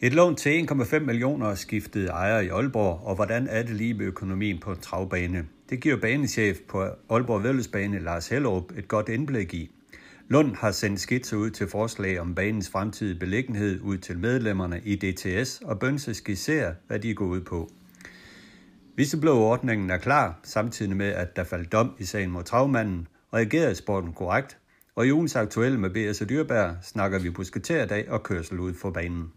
Et lån til 1,5 millioner skiftede ejer i Aalborg, og hvordan er det lige med økonomien på en travbane? Det giver banechef på Aalborg Vældesbane Lars Hellerup et godt indblik i. Lund har sendt skitser ud til forslag om banens fremtidige beliggenhed ud til medlemmerne i DTS, og Bønse skisserer, hvad de går ud på. Visseblå-ordningen er klar, samtidig med, at der faldt dom i sagen mod travmanden, reagerede sporten korrekt, og i ugens aktuelle med B.S. og Dyrbær snakker vi busketærdag og kørsel ud for banen.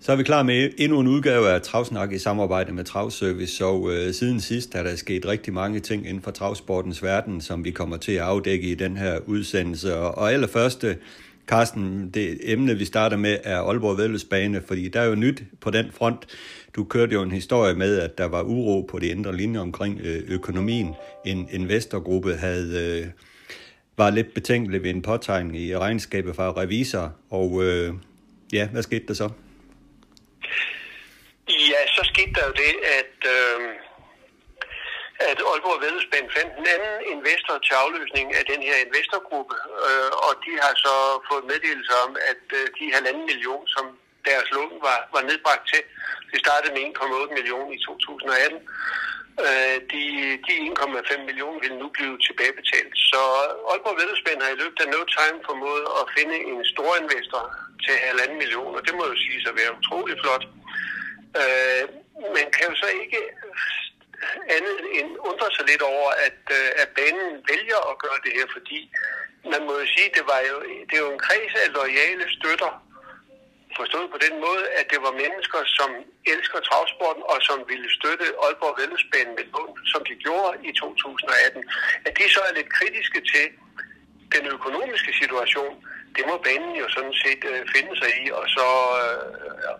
Så er vi klar med endnu en udgave af Travsnak i samarbejde med Travservice, og øh, siden sidst er der sket rigtig mange ting inden for travsportens verden, som vi kommer til at afdække i den her udsendelse. Og, og allerførst, Carsten, det emne vi starter med er Aalborg Vældesbane, fordi der er jo nyt på den front. Du kørte jo en historie med, at der var uro på de indre linjer omkring øh, økonomien. En investorgruppe havde... Øh, var lidt betænkelig ved en påtegning i regnskabet fra revisor, og øh, ja, hvad skete der så? Ja, så skete der jo det, at, øh, at Aalborg Vældesband fandt en anden investor til afløsning af den her investorgruppe, øh, og de har så fået meddelelse om, at øh, de halvanden million, som deres lån var, var nedbragt til, det startede med 1,8 millioner i 2018, øh, de, de 1,5 millioner vil nu blive tilbagebetalt. Så Aalborg Vedelsbænd har i løbet af no time formået at finde en stor investor til halvanden million, og det må jo sige at være utrolig flot. Øh, man kan jo så ikke andet end undre sig lidt over, at, øh, at banen vælger at gøre det her, fordi man må jo sige, det var jo, det er jo en kreds af lojale støtter, forstået på den måde, at det var mennesker, som elsker travsporten og som ville støtte Aalborg Vældesbanen med lån, som de gjorde i 2018. At de så er lidt kritiske til den økonomiske situation, det må banen jo sådan set øh, finde sig i, og så øh,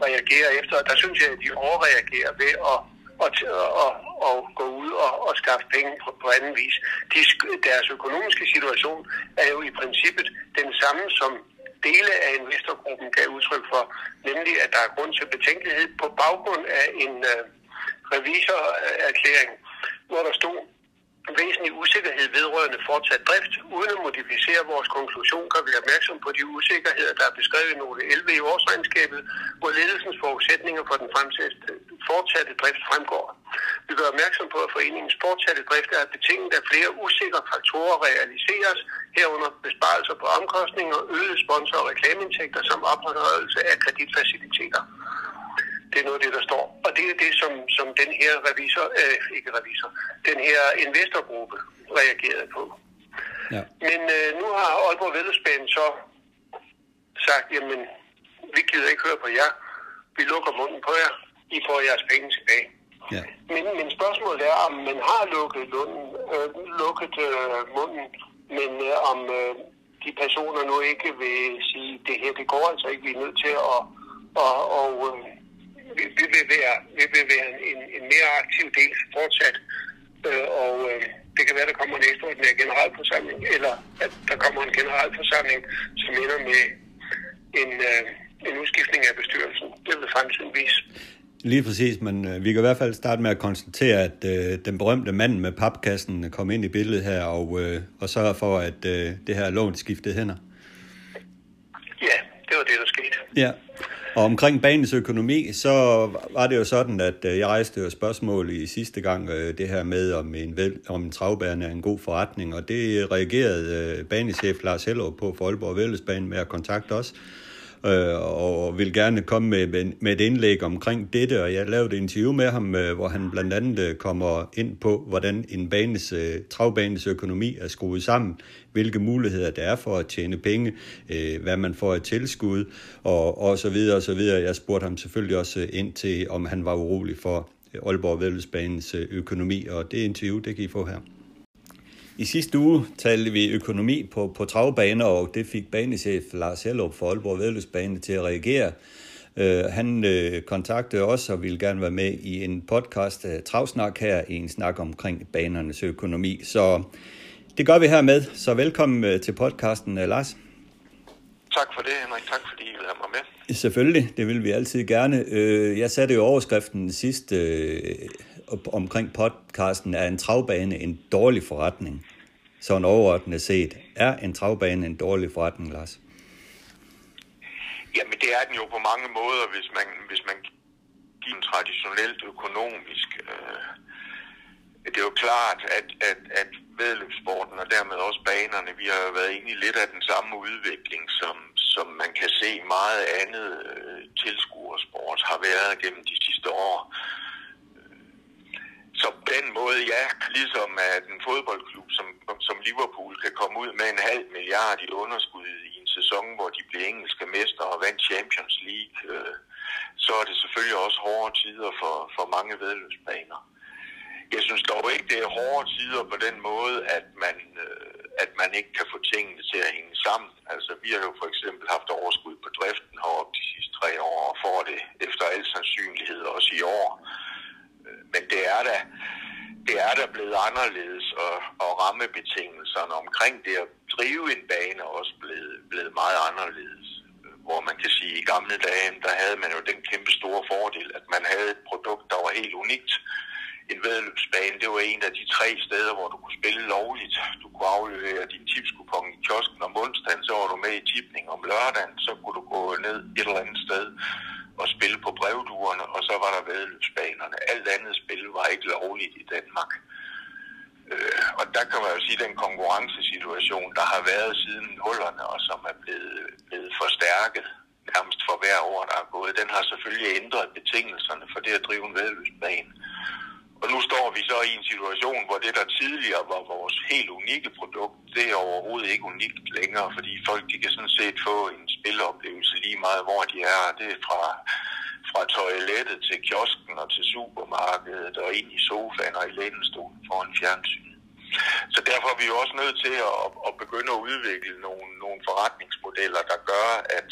reagere efter. Der synes jeg, at de overreagerer ved at, og, og, og gå ud og, og skaffe penge på, på anden vis. De, deres økonomiske situation er jo i princippet den samme, som dele af investorgruppen gav udtryk for, nemlig at der er grund til betænkelighed på baggrund af en øh, revisorerklæring, hvor der stod, væsentlig usikkerhed vedrørende fortsat drift. Uden at modificere vores konklusion, kan vi være opmærksom på de usikkerheder, der er beskrevet i nogle 11 i årsregnskabet, hvor ledelsens forudsætninger for den fortsatte drift fremgår. Vi gør opmærksom på, at foreningens fortsatte drift er betinget af flere usikre faktorer realiseres, herunder besparelser på omkostninger, øgede sponsor- og reklameindtægter samt opretholdelse af kreditfaciliteter. Det er noget af det, der står. Og det er det, som, som den her revisor, øh, ikke revisor, den her investorgruppe reagerede på. Ja. Men øh, nu har Aalborg Vældesbanen så sagt, jamen, vi gider ikke høre på jer. Vi lukker munden på jer. I får jeres penge tilbage. Ja. Men, men spørgsmålet er, om man har lukket, lunden, øh, lukket øh, munden, men øh, om øh, de personer nu ikke vil sige, det her, det går altså ikke, vi er nødt til at og, og, øh, vi, vi, vil være, vi vil være en, en mere aktiv del fortsat. Øh, og øh, det kan være, der kommer en ekstraordinær generalforsamling, eller at der kommer en generalforsamling, som ender med en, øh, en udskiftning af bestyrelsen. Det vil fremtiden vise. Lige præcis, men øh, vi kan i hvert fald starte med at konstatere, at øh, den berømte mand med papkassen kom ind i billedet her og, øh, og sørger for, at øh, det her lån skiftede hænder. Ja, det var det, der skete. Ja, og omkring banens økonomi, så var det jo sådan, at øh, jeg rejste jo spørgsmål i sidste gang, øh, det her med, om en, vel, om en travbane er en god forretning, og det reagerede øh, banechef Lars Hellerup på for Aalborg Vældesbanen med at kontakte os. Øh, og vil gerne komme med, med et indlæg omkring dette, og jeg lavede et interview med ham, øh, hvor han blandt andet øh, kommer ind på, hvordan en banes, travbanes økonomi er skruet sammen, hvilke muligheder der er for at tjene penge, hvad man får af tilskud, og, og så videre og så videre. Jeg spurgte ham selvfølgelig også ind til, om han var urolig for Aalborg Vældesbanens økonomi, og det interview, det kan I få her. I sidste uge talte vi økonomi på, på travbaner, og det fik banechef Lars Hellup for Aalborg Vedløbsbane til at reagere. Uh, han uh, kontaktede os og ville gerne være med i en podcast, uh, Travsnak her, i en snak omkring banernes økonomi. Så det gør vi her med. Så velkommen uh, til podcasten, uh, Lars. Tak for det, Henrik. Tak fordi I vil have mig med. Selvfølgelig, det vil vi altid gerne. Uh, jeg satte jo overskriften sidst uh, omkring podcasten, er en travbane en dårlig forretning? Sådan overordnet set, er en travbane en dårlig forretning, Lars? Jamen det er den jo på mange måder, hvis man, hvis man giver en traditionelt økonomisk. Øh, det er jo klart, at, at, at vedløbssporten og dermed også banerne, vi har jo været inde i lidt af den samme udvikling, som, som man kan se meget andet øh, tilskuersport har været gennem de sidste år. Så på den måde, ja, ligesom at en fodboldklub som, som Liverpool kan komme ud med en halv milliard i underskud i en sæson, hvor de blev engelske mester og vandt Champions League, øh, så er det selvfølgelig også hårde tider for, for mange vedløbsbaner. Jeg synes dog ikke, det er hårde tider på den måde, at man, øh, at man ikke kan få tingene til at hænge sammen. Altså, vi har jo for eksempel haft overskud på driften heroppe de sidste tre år, og får det efter al sandsynlighed også i år. Øh, men det er da, det er da blevet anderledes, og, og rammebetingelserne omkring det at drive en bane er også blevet, blevet meget anderledes. Øh, hvor man kan sige, at i gamle dage, der havde man jo den kæmpe store fordel, at man havde et produkt, der var helt unikt. En vedløbsbane, det var en af de tre steder, hvor du kunne spille lovligt. Du kunne aflevere din tipskupon i kiosken om onsdagen, så var du med i tipning om lørdagen, så kunne du gå ned et eller andet sted spil på brevduerne, og så var der vedløbsbanerne. Alt andet spil var ikke lovligt i Danmark. Øh, og der kan man jo sige, at den konkurrencesituation, der har været siden nullerne, og som er blevet, blevet forstærket nærmest for hver år, der er gået, den har selvfølgelig ændret betingelserne for det at drive en vedløbsbane. Og nu står vi så i en situation, hvor det, der tidligere var vores helt unikke produkt, det er overhovedet ikke unikt længere, fordi folk de kan sådan set få en spiloplevelse lige meget, hvor de er. Det er fra, fra toilettet til kiosken og til supermarkedet og ind i sofaen og i lænestolen foran fjernsyn. Så derfor er vi jo også nødt til at, at begynde at udvikle nogle, nogle forretningsmodeller, der gør, at,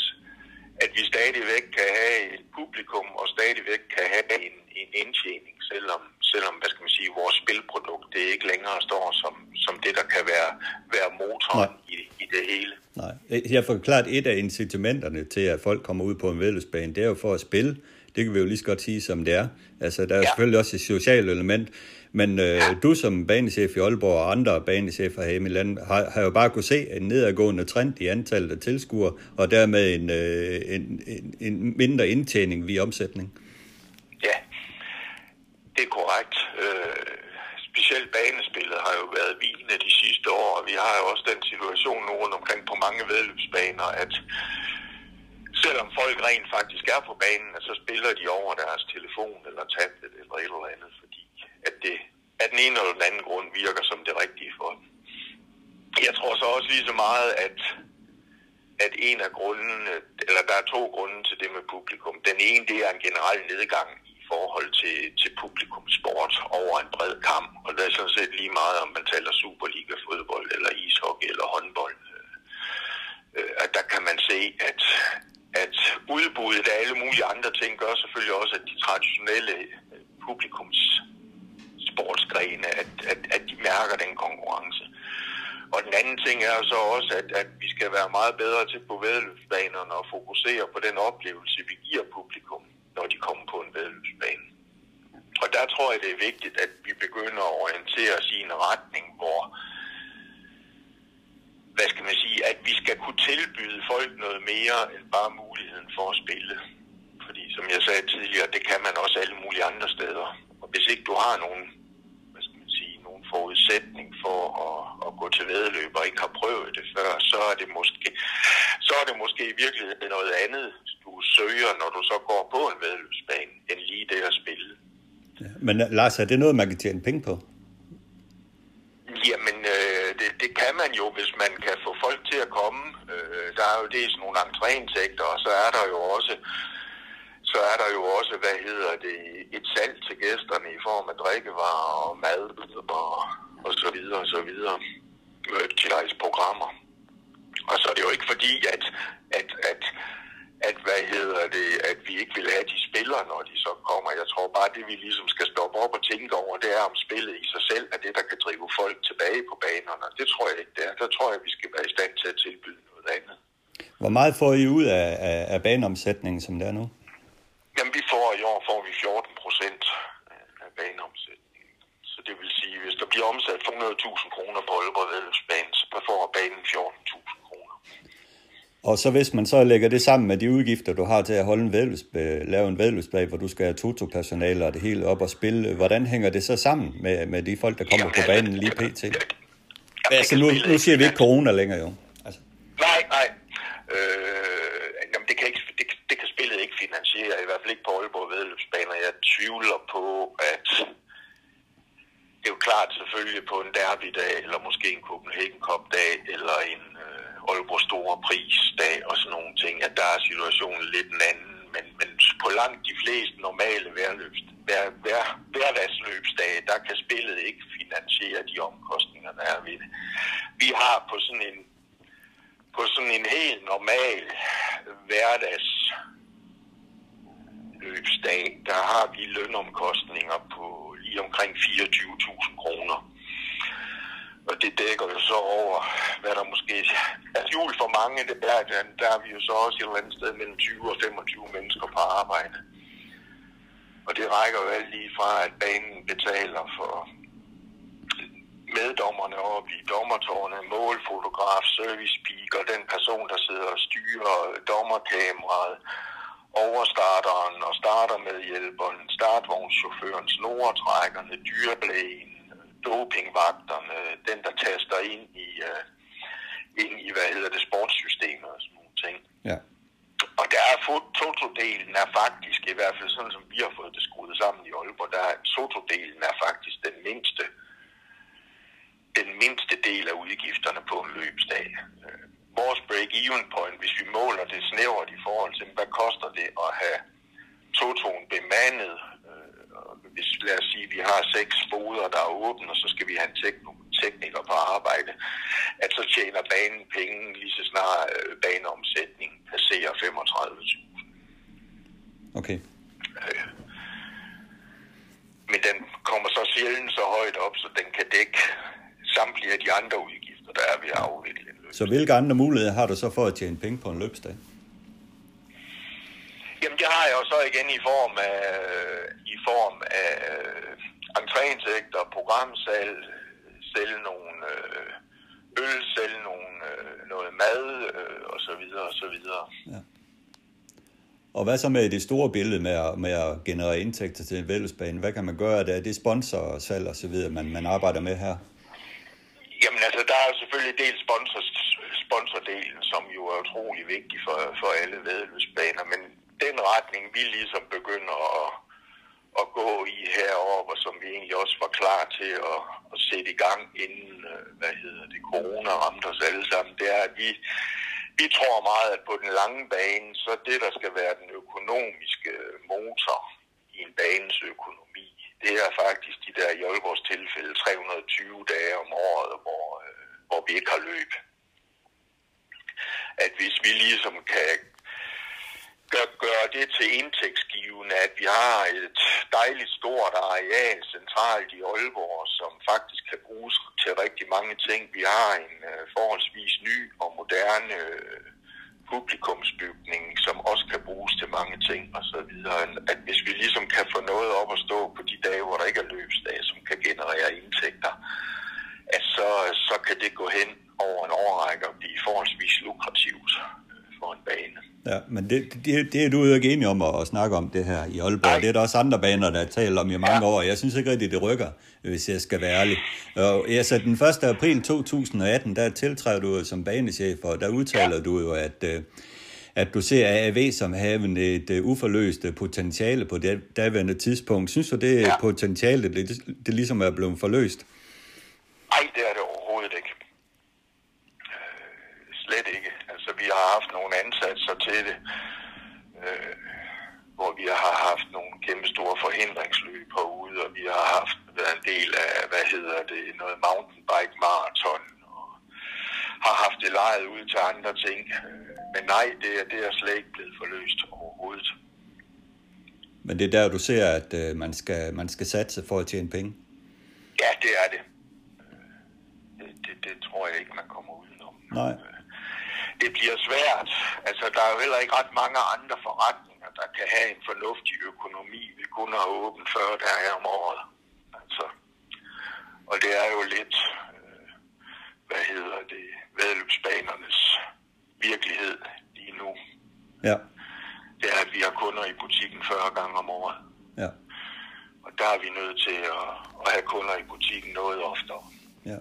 at vi stadigvæk kan have et publikum og stadigvæk kan have en, en indtjening, selvom, selvom hvad skal man sige, vores spilprodukt det ikke længere står som, som det, der kan være, være motoren i, i det hele. Nej, jeg har forklaret et af incitamenterne til, at folk kommer ud på en vedløbsbane, det er jo for at spille. Det kan vi jo lige så godt sige, som det er. Altså, der er ja. selvfølgelig også et socialt element, men øh, ja. du som banechef i Aalborg og andre banechefer her i landet, har, har jo bare kunne se en nedadgående trend i antallet af tilskuere, og dermed en, øh, en, en, en mindre indtjening via omsætning. Ja, det er korrekt. Øh, specielt banespillet har jo været vigende de sidste år, og vi har jo også den situation nu rundt omkring på mange vedløbsbaner, at selvom folk rent faktisk er på banen, så spiller de over deres telefon eller tablet eller et eller andet, fordi at det af den ene eller den anden grund virker som det rigtige for dem. Jeg tror så også lige så meget, at, at en af grundene, eller der er to grunde til det med publikum. Den ene, det er en generel nedgang i forhold til, til publikumsport over en bred kamp. Og det er sådan set lige meget, om man taler Superliga, fodbold, eller ishockey, eller håndbold. Øh, øh, at der kan man se, at, at udbuddet af alle mulige andre ting gør selvfølgelig også, at de traditionelle øh, publikums sportsgrene, at, at, at de mærker den konkurrence. Og den anden ting er så også, at, at vi skal være meget bedre til på vedløbsbanerne og fokusere på den oplevelse, vi giver publikum, når de kommer på en vedløbsbane. Og der tror jeg, det er vigtigt, at vi begynder at orientere os i en retning, hvor hvad skal man sige, at vi skal kunne tilbyde folk noget mere end bare muligheden for at spille. Fordi som jeg sagde tidligere, det kan man også alle mulige andre steder. Og hvis ikke du har nogen hvad skal man sige, nogen forudsætning for at, at gå til vedløb og ikke har prøvet det før, så er det måske, så er det måske i virkeligheden noget andet, du søger, når du så går på en vedløbsbane, end lige det at spille. Ja, men Lars, er det noget, man kan tjene penge på? Jamen, øh, det, det kan man jo, hvis man kan få folk til at komme. Øh, der er jo dels nogle entréindtægter, og så er der jo også så er der jo også, hvad hedder det, et salg til gæsterne i form af drikkevarer og mad og og så videre og så videre Merchandise-programmer. Og så er det jo ikke fordi, at, at, at, at, hvad hedder det, at vi ikke vil have de spillere, når de så kommer. Jeg tror bare, det vi ligesom skal stoppe op og tænke over, det er om spillet i sig selv er det, der kan drive folk tilbage på banerne. Det tror jeg ikke, det er. Der tror jeg, vi skal være i stand til at tilbyde noget andet. Hvor meget får I ud af, af, af baneomsætningen, som det er nu? Jamen, vi får i år får vi 14 procent af baneomsætningen. Så det vil sige, hvis der bliver omsat 100.000 kroner på Aalborg Vædløbsbanen, så får banen 14.000 kroner. Og så hvis man så lægger det sammen med de udgifter, du har til at holde en vædløbsbane, lave en vædløbsbane, hvor du skal have toto-personale og det hele op og spille, hvordan hænger det så sammen med, med de folk, der kommer Jamen, på banen lige pt? Jamen, altså, nu, nu siger vi ikke corona længere jo. Altså. Nej, nej. Øh, jamen, det kan, ikke, det, det kan spillet ikke finansiere, i hvert fald ikke på Aalborg Vædløbsbaner. Jeg tvivler på, at det er jo klart selvfølgelig på en derby-dag, eller måske en Copenhagen Cup-dag, eller en øh, Aalborg Store Prisdag og sådan nogle ting, at der er situationen lidt en anden. Men, men på langt de fleste normale værløbs, hver, hver, hverdagsløbsdage, der kan spillet ikke finansiere de omkostninger, der er ved det. Vi har på sådan en på sådan en helt normal hverdags løbsdag, der har vi lønomkostninger på lige omkring 24.000 kroner. Og det dækker jo så over, hvad der måske er jul for mange, det er, der er vi jo så også et eller andet sted mellem 20 og 25 mennesker på arbejde. Og det rækker jo alt lige fra, at banen betaler for meddommerne op i dommertårne, målfotograf, service speaker, den person, der sidder og styrer dommerkameraet, overstarteren og starter med hjælperen, startvognschaufføren, snoretrækkerne, dyrlægen, dopingvagterne, den, der taster ind i, uh, ind i hvad hedder det, sportssystemet og sådan nogle ting. Ja. Og der er totodelen er faktisk, i hvert fald sådan som vi har fået det skruet sammen i Aalborg, der er totodelen er faktisk den mindste den mindste del af udgifterne på en løbsdag. Vores break-even point, hvis vi måler det snævert i forhold til, hvad koster det at have Totoen bemandet, hvis lad os sige, vi har seks boder, der er åbne, og så skal vi have en tekniker på arbejde, at så tjener banen penge lige så snart baneomsætningen passerer 35.000. Okay. Men den kommer så sjældent så højt op, så den kan dække samtlige af de andre udgifter, der er ved at afvikle en løbsdag. Så hvilke andre muligheder har du så for at tjene penge på en løbsdag? Jamen det har jeg jo så igen i form af, i form af entréindtægter, programsalg, sælge nogle øl, sælge nogle, noget mad og så videre og så videre. Ja. Og hvad så med det store billede med at, med at generere indtægter til en vældesbane? Hvad kan man gøre der? Det er sponsorsalg og så videre, man, man arbejder med her. Jamen altså, der er selvfølgelig dels sponsor, sponsordelen, som jo er utrolig vigtig for, for alle vedløbsbaner, men den retning, vi ligesom begynder at, at gå i herover, og som vi egentlig også var klar til at, at sætte i gang inden, øh, hvad hedder det, corona ramte os alle sammen, det er, at vi, vi tror meget, at på den lange bane, så det, der skal være den økonomiske motor i en banes økonomi, det er faktisk de der i Aalborgs tilfælde 320 dage om året, hvor, øh, hvor vi ikke har løb. At hvis vi ligesom kan gør, gør det til indtægtsgivende, at vi har et dejligt stort areal centralt i Aalborg, som faktisk kan bruges til rigtig mange ting. Vi har en øh, forholdsvis ny og moderne øh, publikumsbygning, som også kan bruges til mange ting og så videre. At hvis vi ligesom kan få noget op at stå på de dage, hvor der ikke er løbsdage, som kan generere indtægter, at så, så kan det gå hen over en årrække og blive forholdsvis lukrativt for en bane. Ja, men det, det, det er du jo ikke enig om at, at snakke om det her i Aalborg. Nej. Det er der også andre baner, der taler om i mange ja. år. Jeg synes ikke rigtig, det rykker, hvis jeg skal være ærlig. Og altså, den 1. april 2018, der tiltræder du som banechef, og der udtaler ja. du jo, at, at du ser AAV som havende et uforløst potentiale på det daværende tidspunkt. Synes du, det ja. potentiale, det, det ligesom er blevet forløst? Nej, det er det overhovedet ikke. Øh, slet ikke. Vi har haft nogle ansatser til det, øh, hvor vi har haft nogle kæmpe store forhindringsløb herude, og vi har haft været en del af, hvad hedder det, noget mountainbike marathon, og har haft det lejet ud til andre ting. Men nej, det, er, det er slet ikke blevet forløst overhovedet. Men det er der, du ser, at øh, man, skal, man skal satse for at tjene penge? Ja, det er det. Det, det, det tror jeg ikke, man kommer udenom. Nej. Det bliver svært. Altså, der er jo heller ikke ret mange andre forretninger, der kan have en fornuftig økonomi. Vi kun har åbent 40 dage om året. Altså, og det er jo lidt, øh, hvad hedder det, vedløbsbanernes virkelighed lige nu. Ja. Det er, at vi har kunder i butikken 40 gange om året. Ja. Og der er vi nødt til at, at have kunder i butikken noget oftere. ja.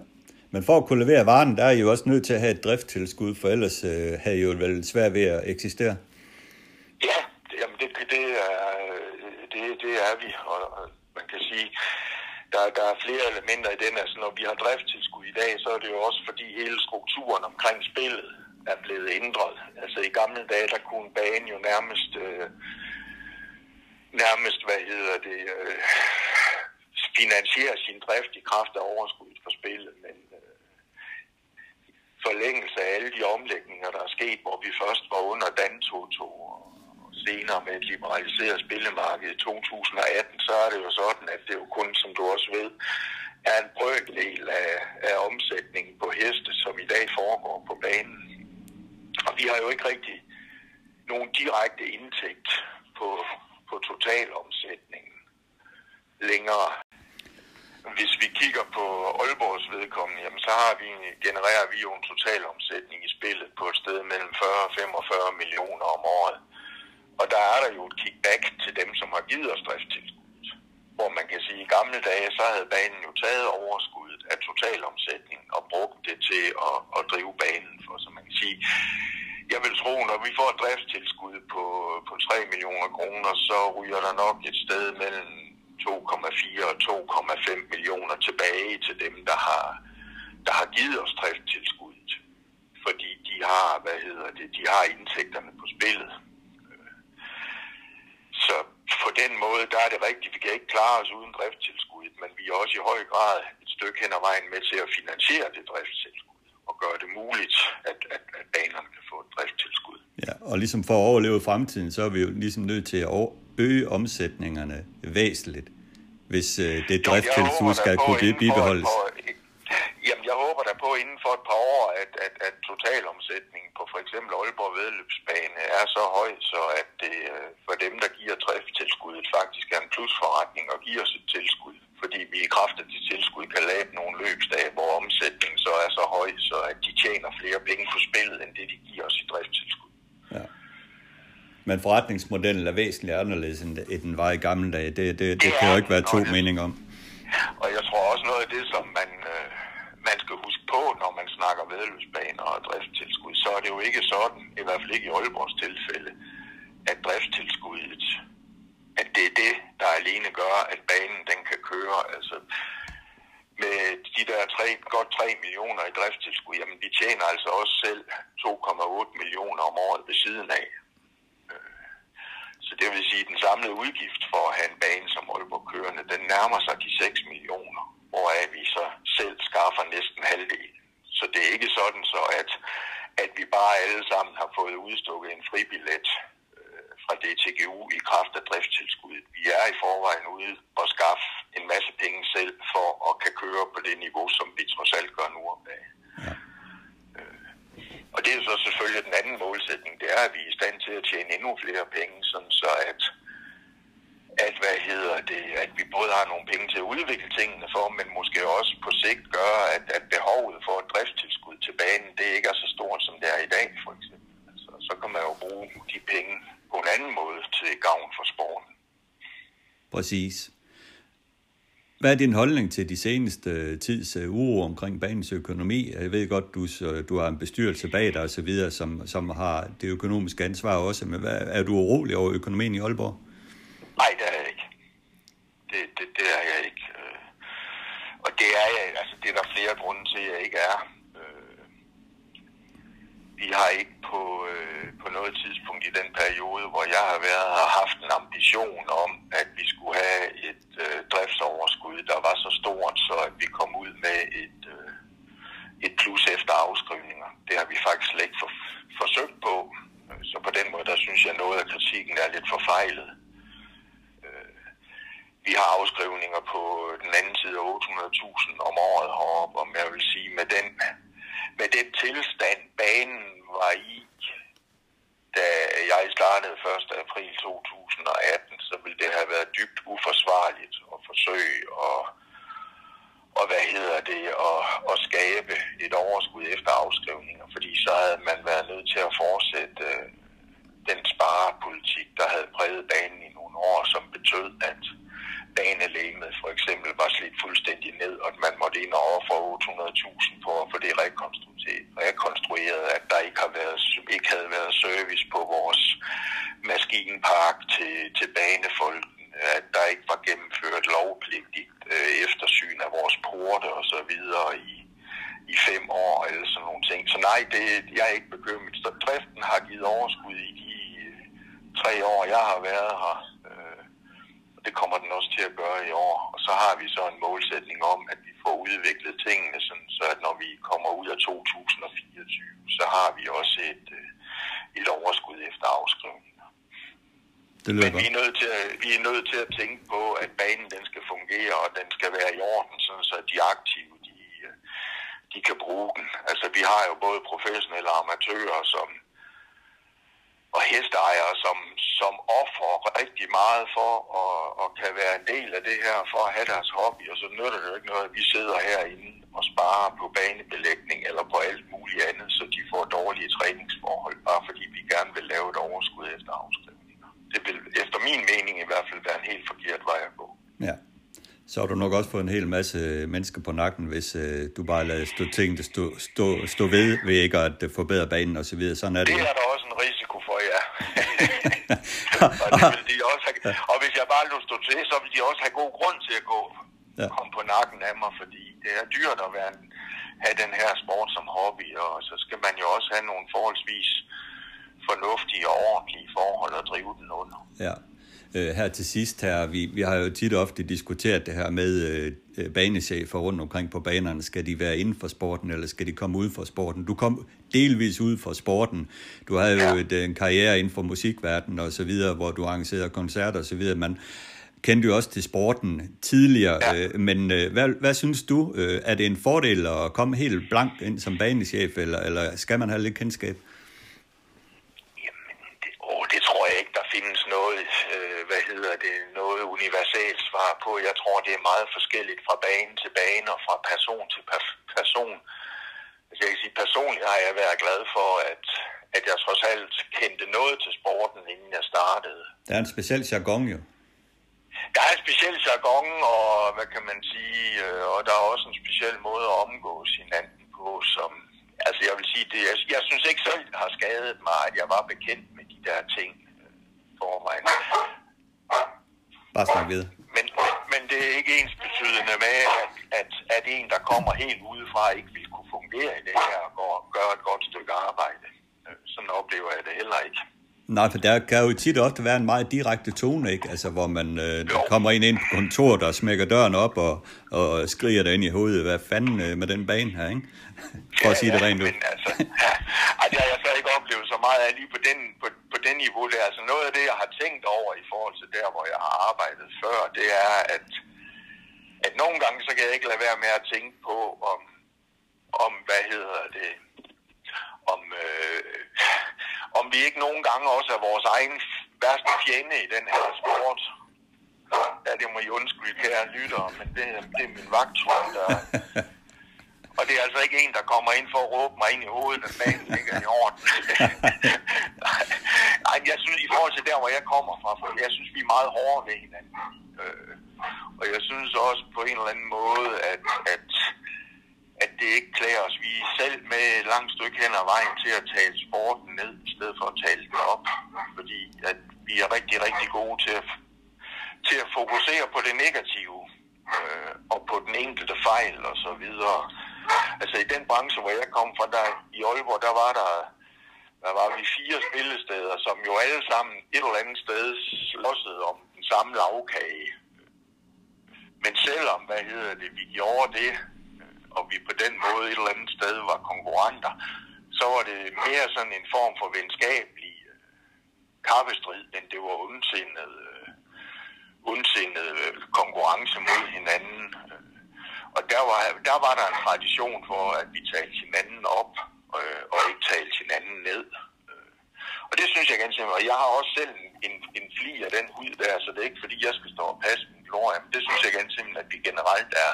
Men for at kunne levere varen, der er I jo også nødt til at have et drifttilskud, for ellers øh, havde I jo vel svært ved at eksistere. Ja, det, jamen det, det, er, øh, det, det er vi, og, man kan sige, der, der er flere elementer i den. Altså når vi har driftstilskud i dag, så er det jo også fordi hele strukturen omkring spillet er blevet ændret. Altså i gamle dage, der kunne banen jo nærmest, øh, nærmest, hvad hedder det, øh, finansiere sin drift i kraft af overskuddet for spillet, men forlængelse af alle de omlægninger, der er sket, hvor vi først var under Dantoto og senere med et liberaliseret spillemarked i 2018, så er det jo sådan, at det jo kun, som du også ved, er en brøkdel af, af omsætningen på heste, som i dag foregår på banen. Og vi har jo ikke rigtig nogen direkte indtægt på, på totalomsætningen længere. Hvis vi kigger på Aalborgs vedkommende, jamen så har vi, genererer vi jo en totalomsætning i spillet på et sted mellem 40 og 45 millioner om året. Og der er der jo et kickback til dem, som har givet os driftstilskud. Hvor man kan sige, at i gamle dage, så havde banen jo taget overskuddet af totalomsætningen og brugt det til at, at drive banen for, så man kan sige, jeg vil tro, når vi får et driftstilskud på, på 3 millioner kroner, så ryger der nok et sted mellem 2,4 og 2,5 millioner tilbage til dem, der har, der har givet os driftstilskuddet. Fordi de har, hvad hedder det, de har indtægterne på spillet. Så på den måde, der er det rigtigt. Vi kan ikke klare os uden driftstilskuddet, men vi er også i høj grad et stykke hen ad vejen med til at finansiere det driftstilskud og gøre det muligt, at, at, at banerne kan få et driftstilskud. Ja, og ligesom for at overleve fremtiden, så er vi jo ligesom nødt til at øge omsætningerne væsentligt, hvis øh, det driftstilskud skal kunne bibeholdes. Jamen, jeg håber da på inden for et par år, at, at, at totalomsætningen på for eksempel Aalborg Vedløbsbane er så høj, så at det for dem, der giver driftstilskuddet, faktisk er en plusforretning og giver os et tilskud. Fordi vi i kraft af de tilskud kan lave nogle løbsdage, hvor omsætningen så er så høj, så at de tjener flere penge på spillet, end det de giver os i driftstilskud. Men forretningsmodellen er væsentligt anderledes, end den var i gamle dage. Det, det, det, det kan jo ikke være to meninger om. Og jeg tror også noget af det, som man, øh, man skal huske på, når man snakker vedløbsbaner og driftstilskud, så er det jo ikke sådan, i hvert fald ikke i Aalborgs tilfælde, at driftstilskuddet, at det er det, der alene gør, at banen den kan køre. Altså, med de der 3, godt 3 millioner i driftstilskud, jamen vi tjener altså også selv 2,8 millioner om året ved siden af. Det vil sige, at den samlede udgift for at have en bane som Aalborg kørende, den nærmer sig de 6 millioner, hvoraf vi så selv skaffer næsten halvdelen. Så det er ikke sådan så, at, at vi bare alle sammen har fået udstukket en fribillet øh, fra DTGU i kraft af driftstilskuddet. Vi er i forvejen ude og skaffe en masse penge selv for at kan køre på det niveau, som vi trods alt gør nu om dagen. Og det er så selvfølgelig den anden målsætning, det er, at vi er i stand til at tjene endnu flere penge, sådan så at, at, hvad hedder det, at vi både har nogle penge til at udvikle tingene for, men måske også på sigt gøre, at, at behovet for et driftstilskud til banen, det ikke er så stort, som det er i dag, for eksempel. Altså, så kan man jo bruge de penge på en anden måde til gavn for sporten. Præcis. Hvad er din holdning til de seneste tids øh, uro omkring banens økonomi? Jeg ved godt, du, øh, du har en bestyrelse bag dig osv., som, som har det økonomiske ansvar også, men hvad, er du urolig over økonomien i Aalborg? Nej, det er jeg ikke. Det, det, det er jeg ikke. Øh. Og det er jeg, altså det er der flere grunde til, at jeg ikke er vi har ikke på, øh, på noget tidspunkt i den periode, hvor jeg har været har haft en ambition om, at vi skulle have et øh, driftsoverskud, der var så stort, så at vi kom ud med et, øh, et plus efter afskrivninger. Det har vi faktisk slet ikke for, forsøgt på. Så på den måde, der synes jeg noget af kritikken er lidt forfejlet. Øh, vi har afskrivninger på den anden side af 800.000 om året heroppe, og jeg vil sige, med den du nok også fået en hel masse mennesker på nakken, hvis øh, du bare lader stå tingene stå, stå, stå ved, ved ikke at forbedre banen osv. Så Sådan er det. Det er der også en risiko for, ja. og, det vil de også have, og hvis jeg bare lå stå til, så vil de også have god grund til at gå ja. komme på nakken af mig, fordi det er dyrt at være, have den her sport som hobby, og så skal man jo også have nogle forholdsvis fornuftige og ordentlige forhold at drive den under. Ja. Øh, her til sidst her, vi, vi har jo tit ofte diskuteret det her med øh, øh, banechefer rundt omkring på banerne. Skal de være inden for sporten, eller skal de komme ud for sporten? Du kom delvis ud for sporten. Du havde jo et, en karriere inden for musikverdenen og så videre, hvor du arrangerede koncerter og så videre. Man kendte jo også til sporten tidligere, øh, men øh, hvad, hvad synes du? Øh, er det en fordel at komme helt blank ind som banechef, eller, eller skal man have lidt kendskab noget, øh, hvad hedder det, noget universalt svar på. Jeg tror, det er meget forskelligt fra bane til bane og fra person til person. Altså, jeg kan sige, personligt har jeg været glad for, at, at jeg trods alt kendte noget til sporten, inden jeg startede. Der er en speciel jargon jo. Der er en speciel jargon, og hvad kan man sige, øh, og der er også en speciel måde at omgås hinanden på, som, altså jeg vil sige, det, jeg, jeg synes ikke selv har skadet mig, at jeg var bekendt med de der ting forvejen. Bare snak videre. Men, men men det er ikke ens betydende med, at, at, at en, der kommer helt udefra, ikke vil kunne fungere i det her og gøre et godt stykke arbejde. Øh, sådan oplever jeg det heller ikke. Nej, for der kan jo tit ofte være en meget direkte tone, ikke? Altså, hvor man øh, kommer ind ind på kontoret og smækker døren op og, og skriger der ind i hovedet, hvad fanden øh, med den bane her, ikke? For at sige ja, det rent ud. Men altså, ja, ej, det har jeg så ikke oplevet så meget af lige på den, på, på den niveau der. Altså noget af det, jeg har tænkt over i forhold til der, hvor jeg har arbejdet før, det er, at, at nogle gange, så kan jeg ikke lade være med at tænke på, om, om hvad hedder det, om, øh, om vi ikke nogle gange også er vores egen værste fjende i den her sport. Ja, det må I undskylde, kære lyttere, men det, det er min vagtrum, der... Og det er altså ikke en, der kommer ind for at råbe mig ind i hovedet, at banen ligger i orden. Nej, jeg synes, i forhold til der, hvor jeg kommer fra, for jeg synes, vi er meget hårde ved hinanden. Øh, og jeg synes også på en eller anden måde, at, at at det ikke klæder os. Vi er selv med et langt stykke hen ad vejen til at tale sporten ned, i stedet for at tale den op. Fordi at vi er rigtig, rigtig gode til at, til at fokusere på det negative øh, og på den enkelte fejl og så videre. Altså i den branche, hvor jeg kom fra, der i Aalborg, der var der, der var vi fire spillesteder, som jo alle sammen et eller andet sted slåsede om den samme lavkage. Men selvom, hvad hedder det, vi gjorde det, og vi på den måde et eller andet sted var konkurrenter, så var det mere sådan en form for venskabelig øh, kappestrid, end det var ondsindet, øh, ondsindet øh, konkurrence mod hinanden. Øh, og der var, der var der en tradition for, at vi talte hinanden op øh, og ikke talte hinanden ned. Øh, og det synes jeg ganske simpelthen. Og jeg har også selv en, en fli af den hud der, så det er ikke fordi, jeg skal stå og passe min glorie. Men det synes jeg ganske simpelthen, at vi generelt er,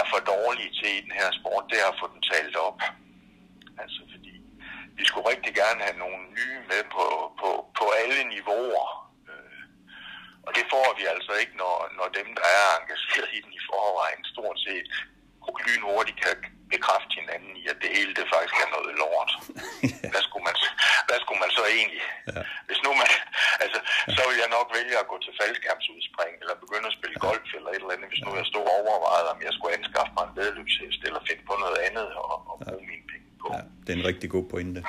er for dårlige til i den her sport. Det er at få den talt op. Altså fordi vi skulle rigtig gerne have nogle nye med på, på, på alle niveauer. Øh, og det får vi altså ikke, når, når dem, der er engageret i den i forvejen, stort set lynhurtigt kan bekræfte hinanden i, at det hele det faktisk er noget lort. hvad, skulle man, hvad skulle man så egentlig? Ja. Hvis nu man, altså, så vil jeg nok vælge at gå til faldskærmsudspring, eller begynde at spille golf, eller et eller andet, hvis nu jeg stod overvejet, om jeg skulle anskaffe mig en vedløbshest, eller finde på noget andet og, og bruge ja. mine penge på. Ja, det er en rigtig god pointe.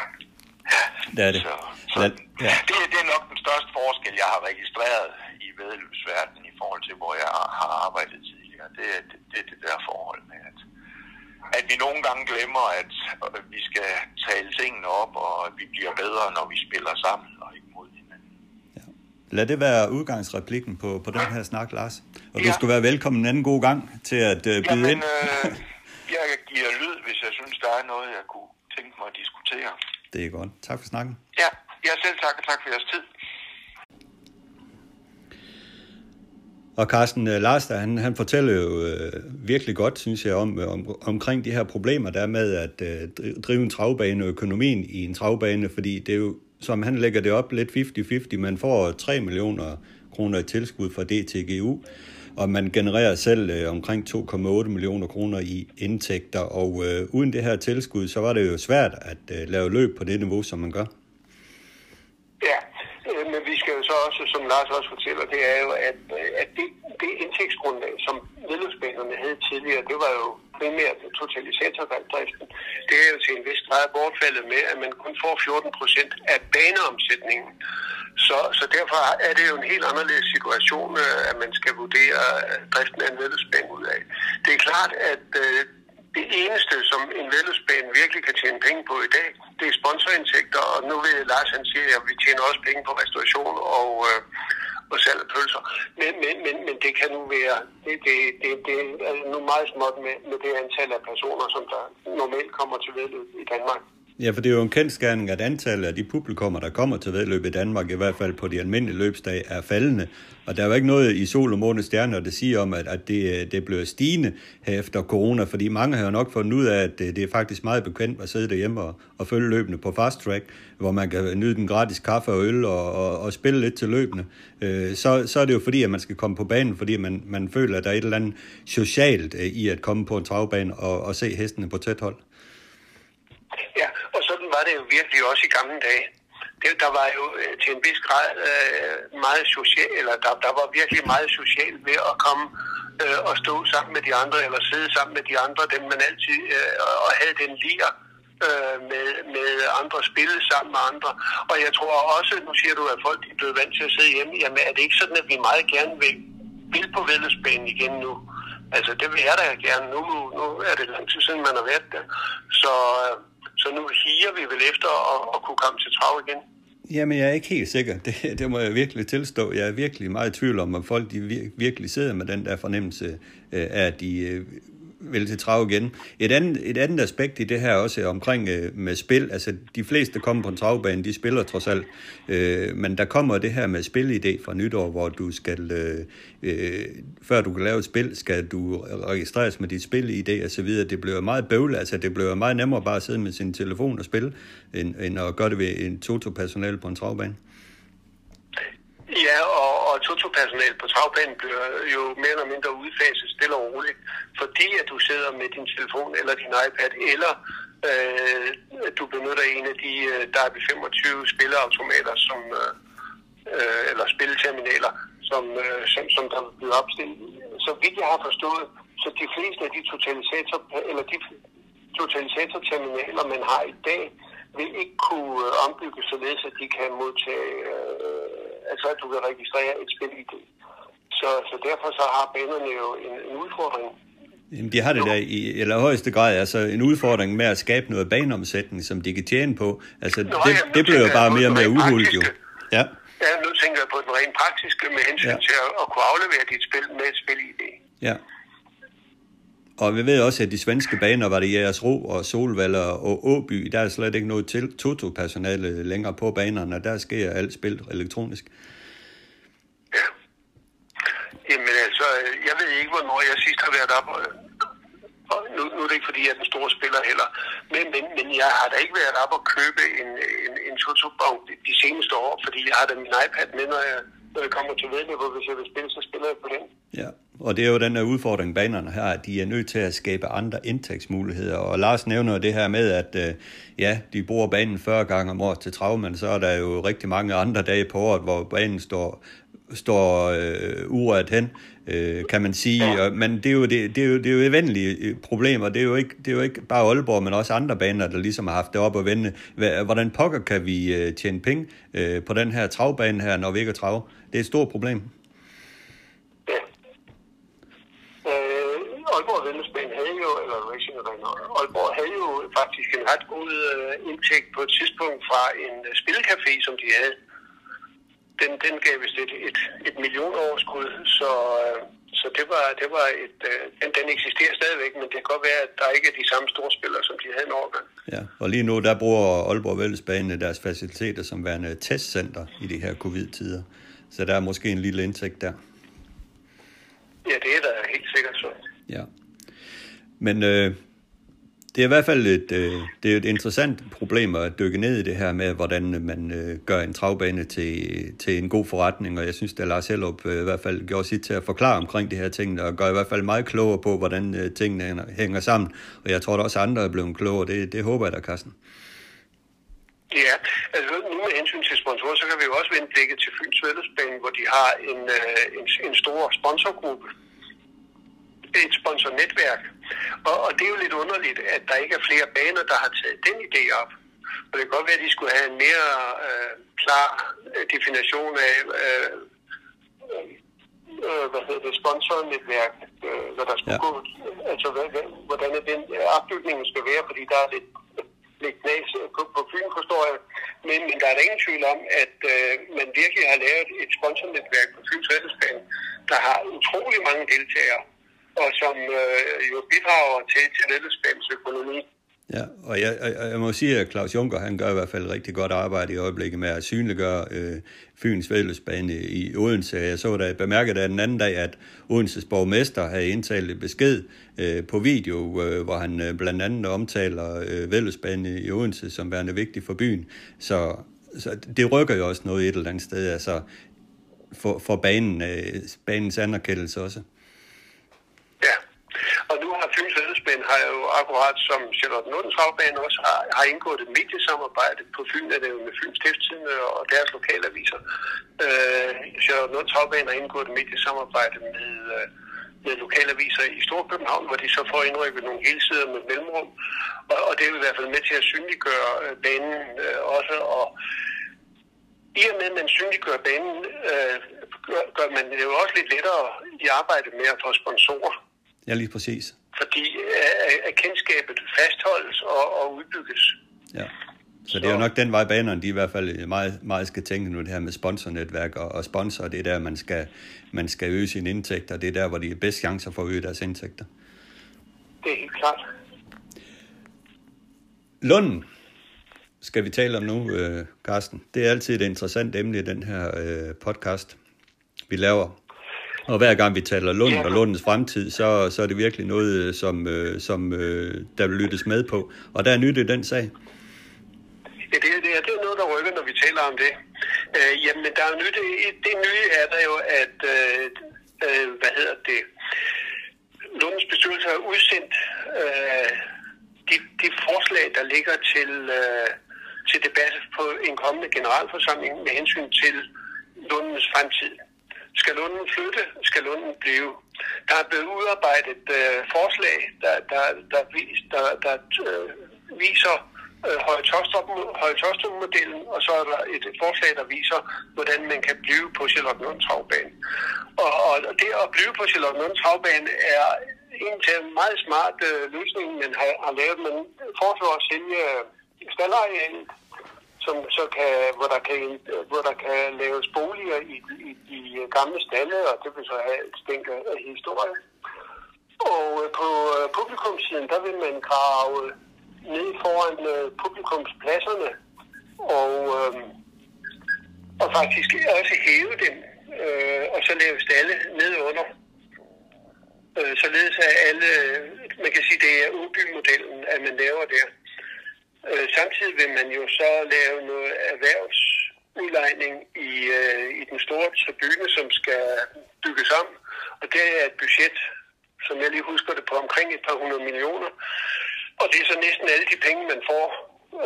Ja, det er det. Så, så ja. det, det er nok den største forskel, jeg har registreret i vedløbsverdenen i forhold til, hvor jeg har arbejdet tidligere. Det er det, det, det der forhold med, at at vi nogle gange glemmer, at vi skal tale tingene op, og at vi bliver bedre, når vi spiller sammen og ikke mod hinanden. Ja. Lad det være udgangsreplikken på, på den her snak, Lars. Og ja. du skal være velkommen en anden god gang til at uh, byde Jamen, ind. øh, jeg giver lyd, hvis jeg synes, der er noget, jeg kunne tænke mig at diskutere. Det er godt. Tak for snakken. Ja, jeg selv tak, og tak for jeres tid. Og Carsten uh, han, han fortæller jo øh, virkelig godt, synes jeg, om, øh, om, omkring de her problemer, der er med at øh, drive en travbane og økonomien i en travbane, fordi det er jo, som han lægger det op, lidt 50-50. Man får 3 millioner kroner i tilskud fra DTGU, og man genererer selv øh, omkring 2,8 millioner kroner i indtægter, og øh, uden det her tilskud, så var det jo svært at øh, lave løb på det niveau, som man gør. Ja, Øh, men vi skal jo så også, som Lars også fortæller, det er jo, at, øh, at det, det indtægtsgrundlag, som medlemsbanerne havde tidligere, det var jo primært totalisatorvalgdriften. Det er jo til en vis grad bortfaldet med, at man kun får 14 procent af baneomsætningen. Så, så derfor er det jo en helt anderledes situation, øh, at man skal vurdere øh, driften af en ud af. Det er klart, at det eneste, som en vedløbsbane virkelig kan tjene penge på i dag, det er sponsorindtægter, og nu ved Lars han siger, at vi tjener også penge på restauration og, øh, og salg af pølser. Men, men, men, men det kan nu være, det, det, det, det er nu meget småt med, med det antal af personer, som der normalt kommer til vedløb i Danmark. Ja, for det er jo en kendskærning, at antallet af de publikummer, der kommer til vedløb i Danmark, i hvert fald på de almindelige løbsdage, er faldende. Og der er jo ikke noget i sol og måne stjerner, der siger om, at, at det, øh, det bliver stigende her efter corona, fordi mange har jo nok fundet ud af, at øh, det, er faktisk meget bekvemt at sidde derhjemme og, og følge løbende på fast track, hvor man kan nyde den gratis kaffe og øl og, og, og spille lidt til løbende. Øh, så, så er det jo fordi, at man skal komme på banen, fordi man, man føler, at der er et eller andet socialt øh, i at komme på en travbane og, og se hestene på tæt hold. Ja, og sådan var det jo virkelig også i gamle dage. Det, der var jo øh, til en vis grad øh, meget social, eller der, der var virkelig meget socialt ved at komme øh, og stå sammen med de andre, eller sidde sammen med de andre, dem man altid, øh, og havde den lir øh, med, med andre, spille sammen med andre. Og jeg tror også, nu siger du, at folk er blevet vant til at sidde hjemme, jamen er det ikke sådan, at vi meget gerne vil, vil på vedløbsbanen igen nu? Altså det vil jeg da gerne. Nu, nu er det lang tid siden, man har været der. Så... Øh, så nu higer vi vel efter at, at kunne komme til trav igen. Jamen, jeg er ikke helt sikker. Det, det må jeg virkelig tilstå. Jeg er virkelig meget i tvivl om, at folk de virkelig sidder med den der fornemmelse øh, af, at de øh, vil til trav igen. Et andet, et andet aspekt i det her også er omkring øh, med spil. Altså, de fleste, der kommer på en travbane, de spiller trods alt. Øh, men der kommer det her med spilidé fra nytår, hvor du skal, øh, øh, før du kan lave et spil, skal du registreres med dit spilidé og så videre. Det bliver meget bøvlet. Altså, det bliver meget nemmere bare at sidde med sin telefon og spille, end, end at gøre det ved en toto-personale på en travbane. Ja, Toto-personal på travbanen bliver jo mere eller mindre udfaset stille og roligt, fordi at du sidder med din telefon eller din iPad, eller øh, du benytter en af de øh, der er 25 spilleautomater, som, øh, øh, eller spilleterminaler, som, øh, som, som der bliver opstillet. Så vidt jeg har forstået, så de fleste af de totalisator, eller de totalisatorterminaler, man har i dag, vil ikke kunne øh, ombygges således, at de kan modtage øh, altså at du kan registrere et spil i det. Så, så derfor så har banerne jo en, en udfordring. Jamen, de har det der i eller højeste grad, altså en udfordring med at skabe noget baneomsætning, som de kan tjene på. Altså, Nå, det, jamen, det bliver jo bare mere og mere uhuldt jo. Ja. Ja, nu tænker jeg på den rent praktiske med hensyn Ja. ja. til at, at kunne aflevere dit spil med et spil ID. Ja. Og vi ved også, at de svenske baner var det Jægersro og Solvalder og Åby. Der er slet ikke noget til Toto-personale længere på banerne, og der sker alt spil elektronisk. Ja. Jamen altså, jeg ved ikke, hvornår jeg sidst har været op. og- Og nu, nu er det ikke, fordi jeg er den store spiller heller. Men, men, men jeg har da ikke været op og købe en, en, en Toto-bog de seneste år, fordi jeg har da min iPad med, når jeg, når jeg kommer til vedløb, og hvis jeg vil spille, så spiller jeg på den. Ja, og det er jo den her udfordring, banerne her, at de er nødt til at skabe andre indtægtsmuligheder. Og Lars nævner det her med, at øh, ja, de bruger banen 40 gange om året til trav, men så er der jo rigtig mange andre dage på året, hvor banen står står øh, uret hen, øh, kan man sige. Og, men det er jo det, det, er jo, det er jo evindelige øh, problemer. Det er, jo ikke, det er jo ikke bare Aalborg, men også andre baner, der ligesom har haft det op at vende. Hvordan pokker kan vi øh, tjene penge øh, på den her travbane her, når vi ikke er trav? Det er et stort problem. Ja. Øh, Aalborg Vendelsbane havde jo, eller Aalborg havde jo faktisk en ret god øh, indtægt på et tidspunkt fra en øh, spilcafé, som de havde. Den, den gav vist et, et, et millionoverskud, så, øh, så det var, det var et, øh, den, den eksisterer stadigvæk, men det kan godt være, at der ikke er de samme store spillere, som de havde en overgang. Ja, og lige nu der bruger Aalborg Vældesbane deres faciliteter som værende testcenter i de her covid-tider. Så der er måske en lille indtægt der. Ja, det er da helt sikkert så. Ja. Men øh, det er i hvert fald et, øh, det er et interessant problem at dykke ned i det her med, hvordan man øh, gør en travbane til, til en god forretning, og jeg synes, at Lars Hellup øh, i hvert fald gjorde sit til at forklare omkring de her ting, og gør i hvert fald meget klogere på, hvordan øh, tingene hænger, sammen. Og jeg tror, at også andre er blevet klogere. Det, det håber jeg da, Carsten. Ja, altså nu med hensyn til sponsorer, så kan vi jo også vende blikket til Fyns Vældesbane, hvor de har en, øh, en, en stor sponsorgruppe, et sponsornetværk. Og, og det er jo lidt underligt, at der ikke er flere baner, der har taget den idé op. Og det kan godt være, at de skulle have en mere øh, klar øh, definition af, øh, øh, hvad hedder det, sponsornetværk, øh, hvad der skulle Ja. ja. gå, altså hvad, hvad, hvordan er den øh, opbygningen skal være, fordi der er lidt, lægge knas på, på Fyn, forstår jeg. Men, men der er der ingen tvivl om, at øh, man virkelig har lavet et sponsornetværk på Fyns Fællesbane, der har utrolig mange deltagere, og som øh, jo bidrager til, til Fællesbanens økonomi. Ja, og jeg, jeg, jeg må sige, at Claus Juncker, han gør i hvert fald rigtig godt arbejde i øjeblikket med at synliggøre øh, Fyns Vældesbane i Odense. Jeg så da bemærket den anden dag, at Odenses borgmester havde indtalt et besked øh, på video, øh, hvor han øh, blandt andet omtaler øh, Vældesbane i Odense som værende vigtig for byen. Så, så det rykker jo også noget et eller andet sted, altså for, for banen, øh, banens anerkendelse også. Ja, og nu har Fyns Fællesbane har jo akkurat som Charlotte Nordens Havbane også har, har indgået et mediesamarbejde. På Fyn er det jo med Fyns Stiftstidende og deres lokalaviser. Øh, Charlotte Nordens Havbane har indgået et mediesamarbejde med, øh, med lokalaviser i Storkøbenhavn, hvor de så får indrykket nogle hele sider med mellemrum. Og, og det er i hvert fald med til at synliggøre øh, banen øh, også. Og i og med, at man synliggør banen, øh, gør, gør man det jo også lidt lettere i arbejdet med at få sponsorer Ja, lige præcis. fordi øh, at kendskabet fastholdes og, og udbygges. Ja. Så det er jo nok den vej, banerne de i hvert fald meget, meget skal tænke nu, det her med sponsornetværk og, og sponsor, det er der, man skal, man skal øge sine indtægter. Det er der, hvor de har bedst chancer for at øge deres indtægter. Det er helt klart. Lunden skal vi tale om nu, øh, Carsten. Det er altid et interessant emne i den her øh, podcast, vi laver. Og hver gang vi taler Lund og Lundens fremtid, så, så er det virkelig noget, øh, som, øh, som øh, der vil lyttes med på. Og der er nyt i den sag. Ja, det, det, er, det er noget, fortæller om det. Øh, jamen, der er jo nyt, det nye er der jo, at, øh, øh, hvad hedder det, Lundens bestyrelse har udsendt øh, de, de forslag, der ligger til, øh, til debat på en kommende generalforsamling med hensyn til Lundens fremtid. Skal Lunden flytte? Skal Lunden blive? Der er blevet udarbejdet øh, forslag, der, der, der, vis, der, der øh, viser øh, Høje-Tostrup-modellen, og så er der et, forslag, der viser, hvordan man kan blive på Charlottenlund havbane. Og, og det at blive på Charlottenlund havbane er en til en meget smart øh, løsning, man har, har lavet. Man foreslår at sælge øh, som så kan, hvor, der kan, øh, hvor der kan laves boliger i, i i øh, gamle stalle, og det vil så have et stænk af historie. Og øh, på publikumsiden, der vil man grave ned foran øh, publikumspladserne, og, øh, og faktisk også hæve dem, øh, og så lave stalle ned under. Øh, således at alle, man kan sige, det er udbymodellen, at man laver der. Øh, samtidig vil man jo så lave noget erhvervsudlejning i, øh, i den store tribune, som skal bygges om. Og det er et budget, som jeg lige husker det, på omkring et par hundrede millioner. Og det er så næsten alle de penge, man får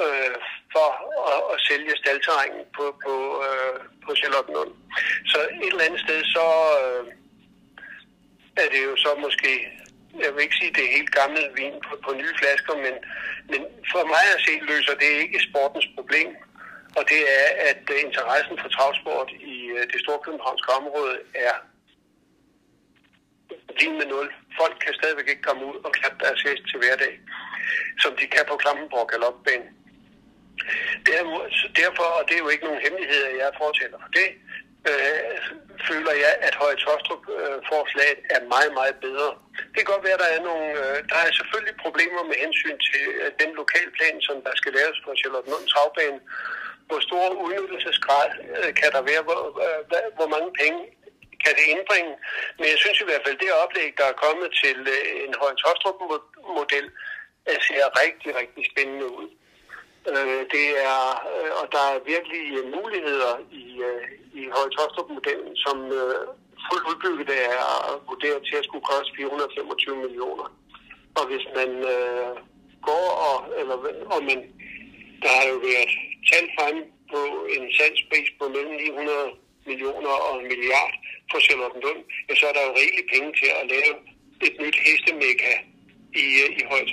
øh, for at, at sælge staldterrængen på, på, øh, på Charlottenlund. Så et eller andet sted, så øh, er det jo så måske jeg vil ikke sige, det er helt gammel vin på, på nye flasker, men, men for mig at se løser det ikke sportens problem. Og det er, at interessen for travsport i det det storkøbenhavnske område er lige med nul. Folk kan stadigvæk ikke komme ud og klappe deres hest til hverdag, som de kan på Klampenborg Galopbanen. Derfor, og det er jo ikke nogen hemmelighed, at jeg fortæller for det, øh, føler jeg, at Høje Tostrup-forslaget øh, er meget, meget bedre. Det kan godt være, at der er nogle... Øh, der er selvfølgelig problemer med hensyn til øh, den lokalplan, som der skal laves på Charlottenlunds havbane. Hvor stor udnyttelsesgrad øh, kan der være? Hvor, øh, hvor mange penge kan det indbringe? Men jeg synes i hvert fald, det oplæg, der er kommet til øh, en Højens Tostrup-model, øh, ser rigtig, rigtig spændende ud. Øh, det er, øh, og der er virkelig muligheder i, i Højens Tostrup-modellen, som fuldt udbygget er vurderet til at skulle koste 425 millioner. Og hvis man øh, går og, eller, og man, der har jo været tal frem på en salgspris på mellem 900 millioner og en milliard for Charlottenlund, ja, så er der jo rigeligt penge til at lave et nyt hestemekka i, i Høje.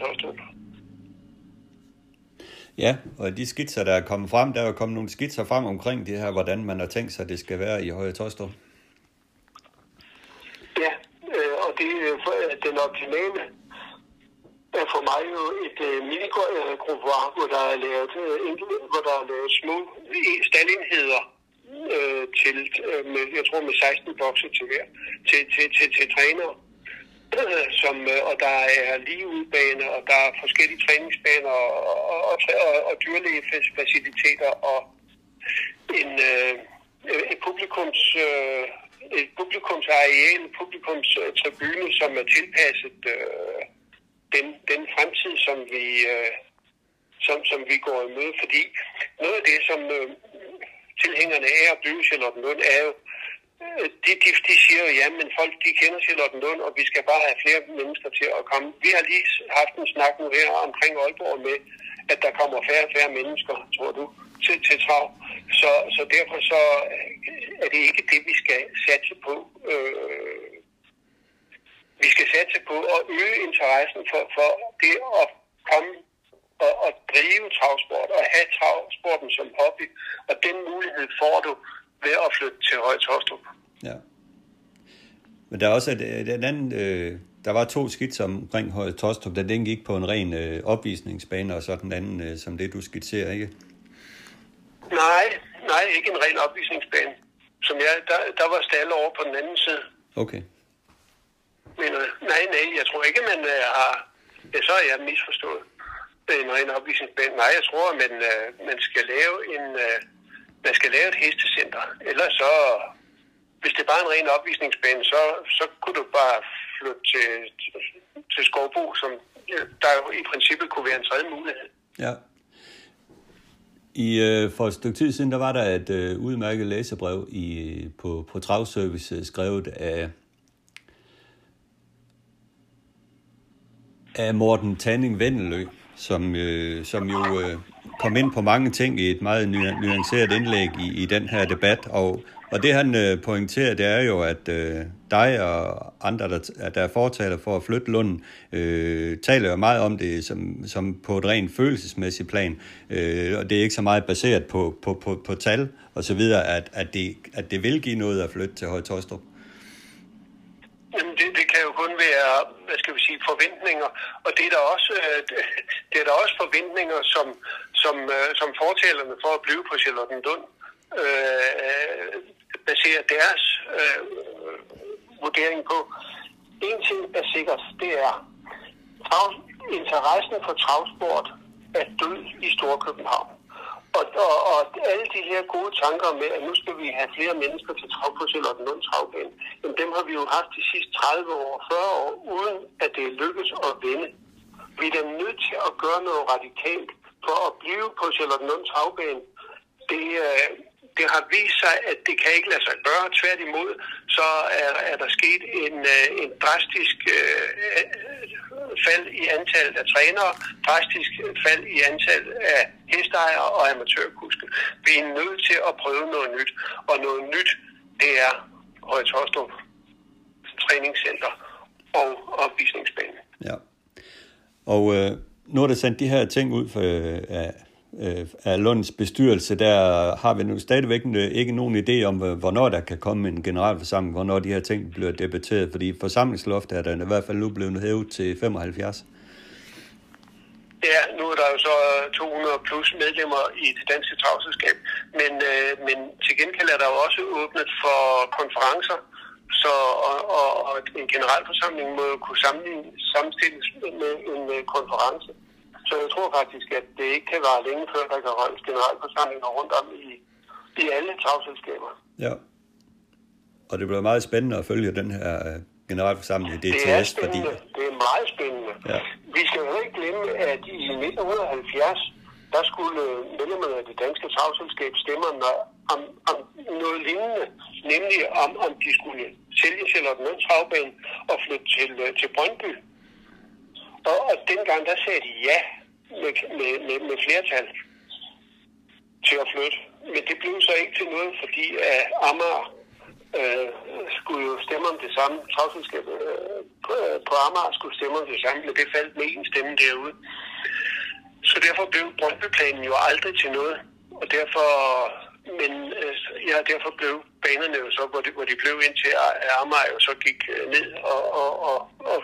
Ja, og de skitser, der er kommet frem, der er jo kommet nogle skitser frem omkring det her, hvordan man har tænkt sig, at det skal være i Høje Tostrup. Ja, øh, og det er øh, den optimale er for mig jo et øh, minigruppevar, hvor der er lavet, øh, hvor der er lavet små staldinheder øh, til, øh, med, jeg tror med 16 bokser til hver, til, til, til, til træner. som, øh, og der er ligeudbane, og der er forskellige træningsbaner og, og, og, og, og dyrlægefaciliteter og en, øh, et publikums øh, et publikumsareal, en publikumstribune, som er tilpasset øh, den, den fremtid, som vi, øh, som, som vi går i møde. Fordi noget af det, som øh, tilhængerne af at bygge Charlottenlund, er jo, øh, de, de, de siger jo, ja, men folk de kender Lund, og vi skal bare have flere mennesker til at komme. Vi har lige haft en snak nu her omkring Aalborg med, at der kommer færre og færre mennesker, tror du, til, til trav. Så, så derfor så øh, er det ikke det, vi skal satse på. Øh, vi skal satse på at øge interessen for, for det at komme og, og drive travsport og have travsporten som hobby. Og den mulighed får du ved at flytte til Høje Tostrup. Ja. Men der er også et, et, et andet, øh, der var to skitser omkring Høje Tostrup, der den gik på en ren øh, opvisningsbane, og så den anden, øh, som det du skitserer, ikke? Nej, nej, ikke en ren opvisningsbane. Som jeg, der, der var stalle over på den anden side. Okay. Men øh, nej, nej, jeg tror ikke, man øh, har... Ja, så er jeg misforstået. En ren opvisningsbane. Nej, jeg tror, at man, øh, man skal lave en... Øh, man skal lave et hestecenter. Ellers så, hvis det er bare en ren opvisningsbane, så, så kunne du bare flytte til, til, til Skovbo, som øh, der jo i princippet kunne være en tredje mulighed. Ja. I, øh, for et stykke tid siden, der var der et øh, udmærket læsebrev i, på, på Travservice, øh, skrevet af, af Morten Tanning Vendelø, som, øh, som jo øh, kom ind på mange ting i et meget nuanceret indlæg i, i den her debat, og, og det han øh, pointerer, det er jo, at øh, dig og andre, der, der er fortaler for at flytte Lunden, øh, taler jo meget om det som, som på et rent følelsesmæssigt plan, øh, og det er ikke så meget baseret på, på, på, på tal og så videre, at, at, det, at det vil give noget at flytte til Højtostrup. Jamen det, det kan jo kun være, hvad skal vi sige, forventninger, og det er der også, øh, det er der også forventninger, som, som, øh, som fortællerne for at blive på Charlottenlund øh, øh, baserer deres øh, vurdering på. En ting er sikkert, det er, at interessen for travsport er død i Storkøbenhavn. Og, og, og alle de her gode tanker med, at nu skal vi have flere mennesker til trav på Charlottenlund travbane, jamen dem har vi jo haft de sidste 30 år, 40 år, uden at det er lykkedes at vinde. Vi er nødt til at gøre noget radikalt for at blive på Charlottenlund travbane. Det, øh, det har vist sig, at det kan ikke lade sig gøre. Tværtimod, så er, er der sket en, øh, en drastisk øh, fald i antallet af trænere, drastisk fald i antallet af hestejere og amatørkuske. Vi er nødt til at prøve noget nyt, og noget nyt, det er Høje Tostrup træningscenter og opvisningsbane. Ja. Og øh, nu er der sendt de her ting ud for, øh, af, øh, af Lunds bestyrelse, der har vi nu stadigvæk øh, ikke nogen idé om, hvornår der kan komme en generalforsamling, hvornår de her ting bliver debatteret, fordi forsamlingsloftet er der i hvert fald nu blevet hævet til 75. Ja, nu er der jo så øh, 200 plus medlemmer i det danske travselskab, men, øh, men til gengæld er der jo også åbnet for konferencer, så, og, og, og en generalforsamling må jo kunne sammenstilles med en øh, konference. Så jeg tror faktisk, at det ikke kan være længe før, der kan holdes generalforsamlinger rundt om i, i alle travselskaber. Ja. Og det bliver meget spændende at følge den her øh, generalforsamling i DTS. Det er spændende. Fordi... Det er meget spændende. Ja. Vi skal jo ikke glemme, at i 1970, der skulle medlemmerne af det danske travselskab stemme om, om, noget lignende, nemlig om, om de skulle sælge Charlottenlund Travbane og flytte til, øh, til Brøndby. Og, og dengang, der sagde de ja med, med, med, med flertal til at flytte. Men det blev så ikke til noget, fordi at Amager øh, skulle jo stemme om det samme. Travselskabet øh, på, øh, på Amager skulle stemme om det samme, men det faldt med en stemme derude. Så derfor blev Brøndbyplanen jo aldrig til noget. Og derfor men øh, ja, derfor blev banerne jo så, hvor de, hvor de blev indtil Amager jo så gik øh, ned og, og, og, og,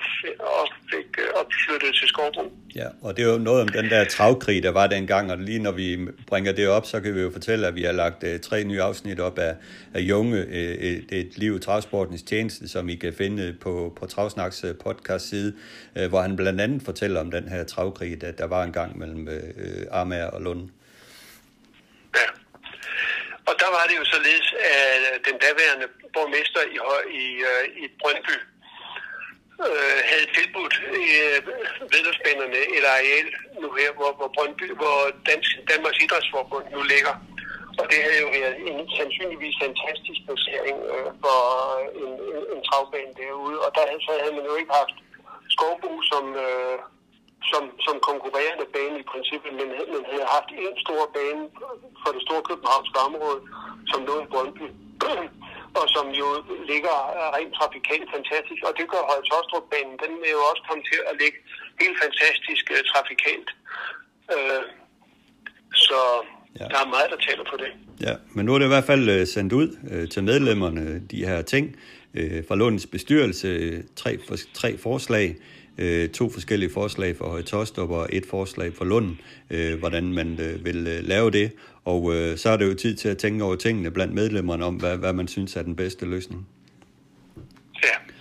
og fik øh, opflyttet til Skovbro. Ja, og det er jo noget om den der travkrig, der var dengang, og lige når vi bringer det op, så kan vi jo fortælle, at vi har lagt uh, tre nye afsnit op af, af Junge, uh, et, et liv i travsportens tjeneste, som I kan finde på, på Travsnaks podcast side, uh, hvor han blandt andet fortæller om den her travkrig, der, der var en gang mellem uh, Amager og Lund. Og der var det jo således, at den daværende borgmester i, i, øh, i Brøndby øh, havde tilbudt øh, vedløbsbanerne et areal nu her, hvor, hvor, Brøndby, hvor Dansk, Danmarks Idrætsforbund nu ligger. Og det havde jo været en sandsynligvis fantastisk placering øh, for en, en, en travbane derude. Og der havde, så havde man jo ikke haft skovbrug som, øh, som, som konkurrerende bane i princippet, men, men havde haft en stor bane for det store københavnske område, som lå i Brøndby, og som jo ligger rent trafikalt fantastisk. Og det gør Høje Tostrup-banen, den vil jo også komme til at ligge helt fantastisk uh, trafikalt. Uh, så ja. der er meget, der taler på det. Ja, men nu er det i hvert fald uh, sendt ud uh, til medlemmerne, de her ting, uh, fra Lundens bestyrelse, tre, for, tre forslag, øh, to forskellige forslag for Høje Tostrup og et forslag for Lund, øh, hvordan man øh, vil øh, lave det. Og øh, så er det jo tid til at tænke over tingene blandt medlemmerne om, hvad, hvad man synes er den bedste løsning. Ja.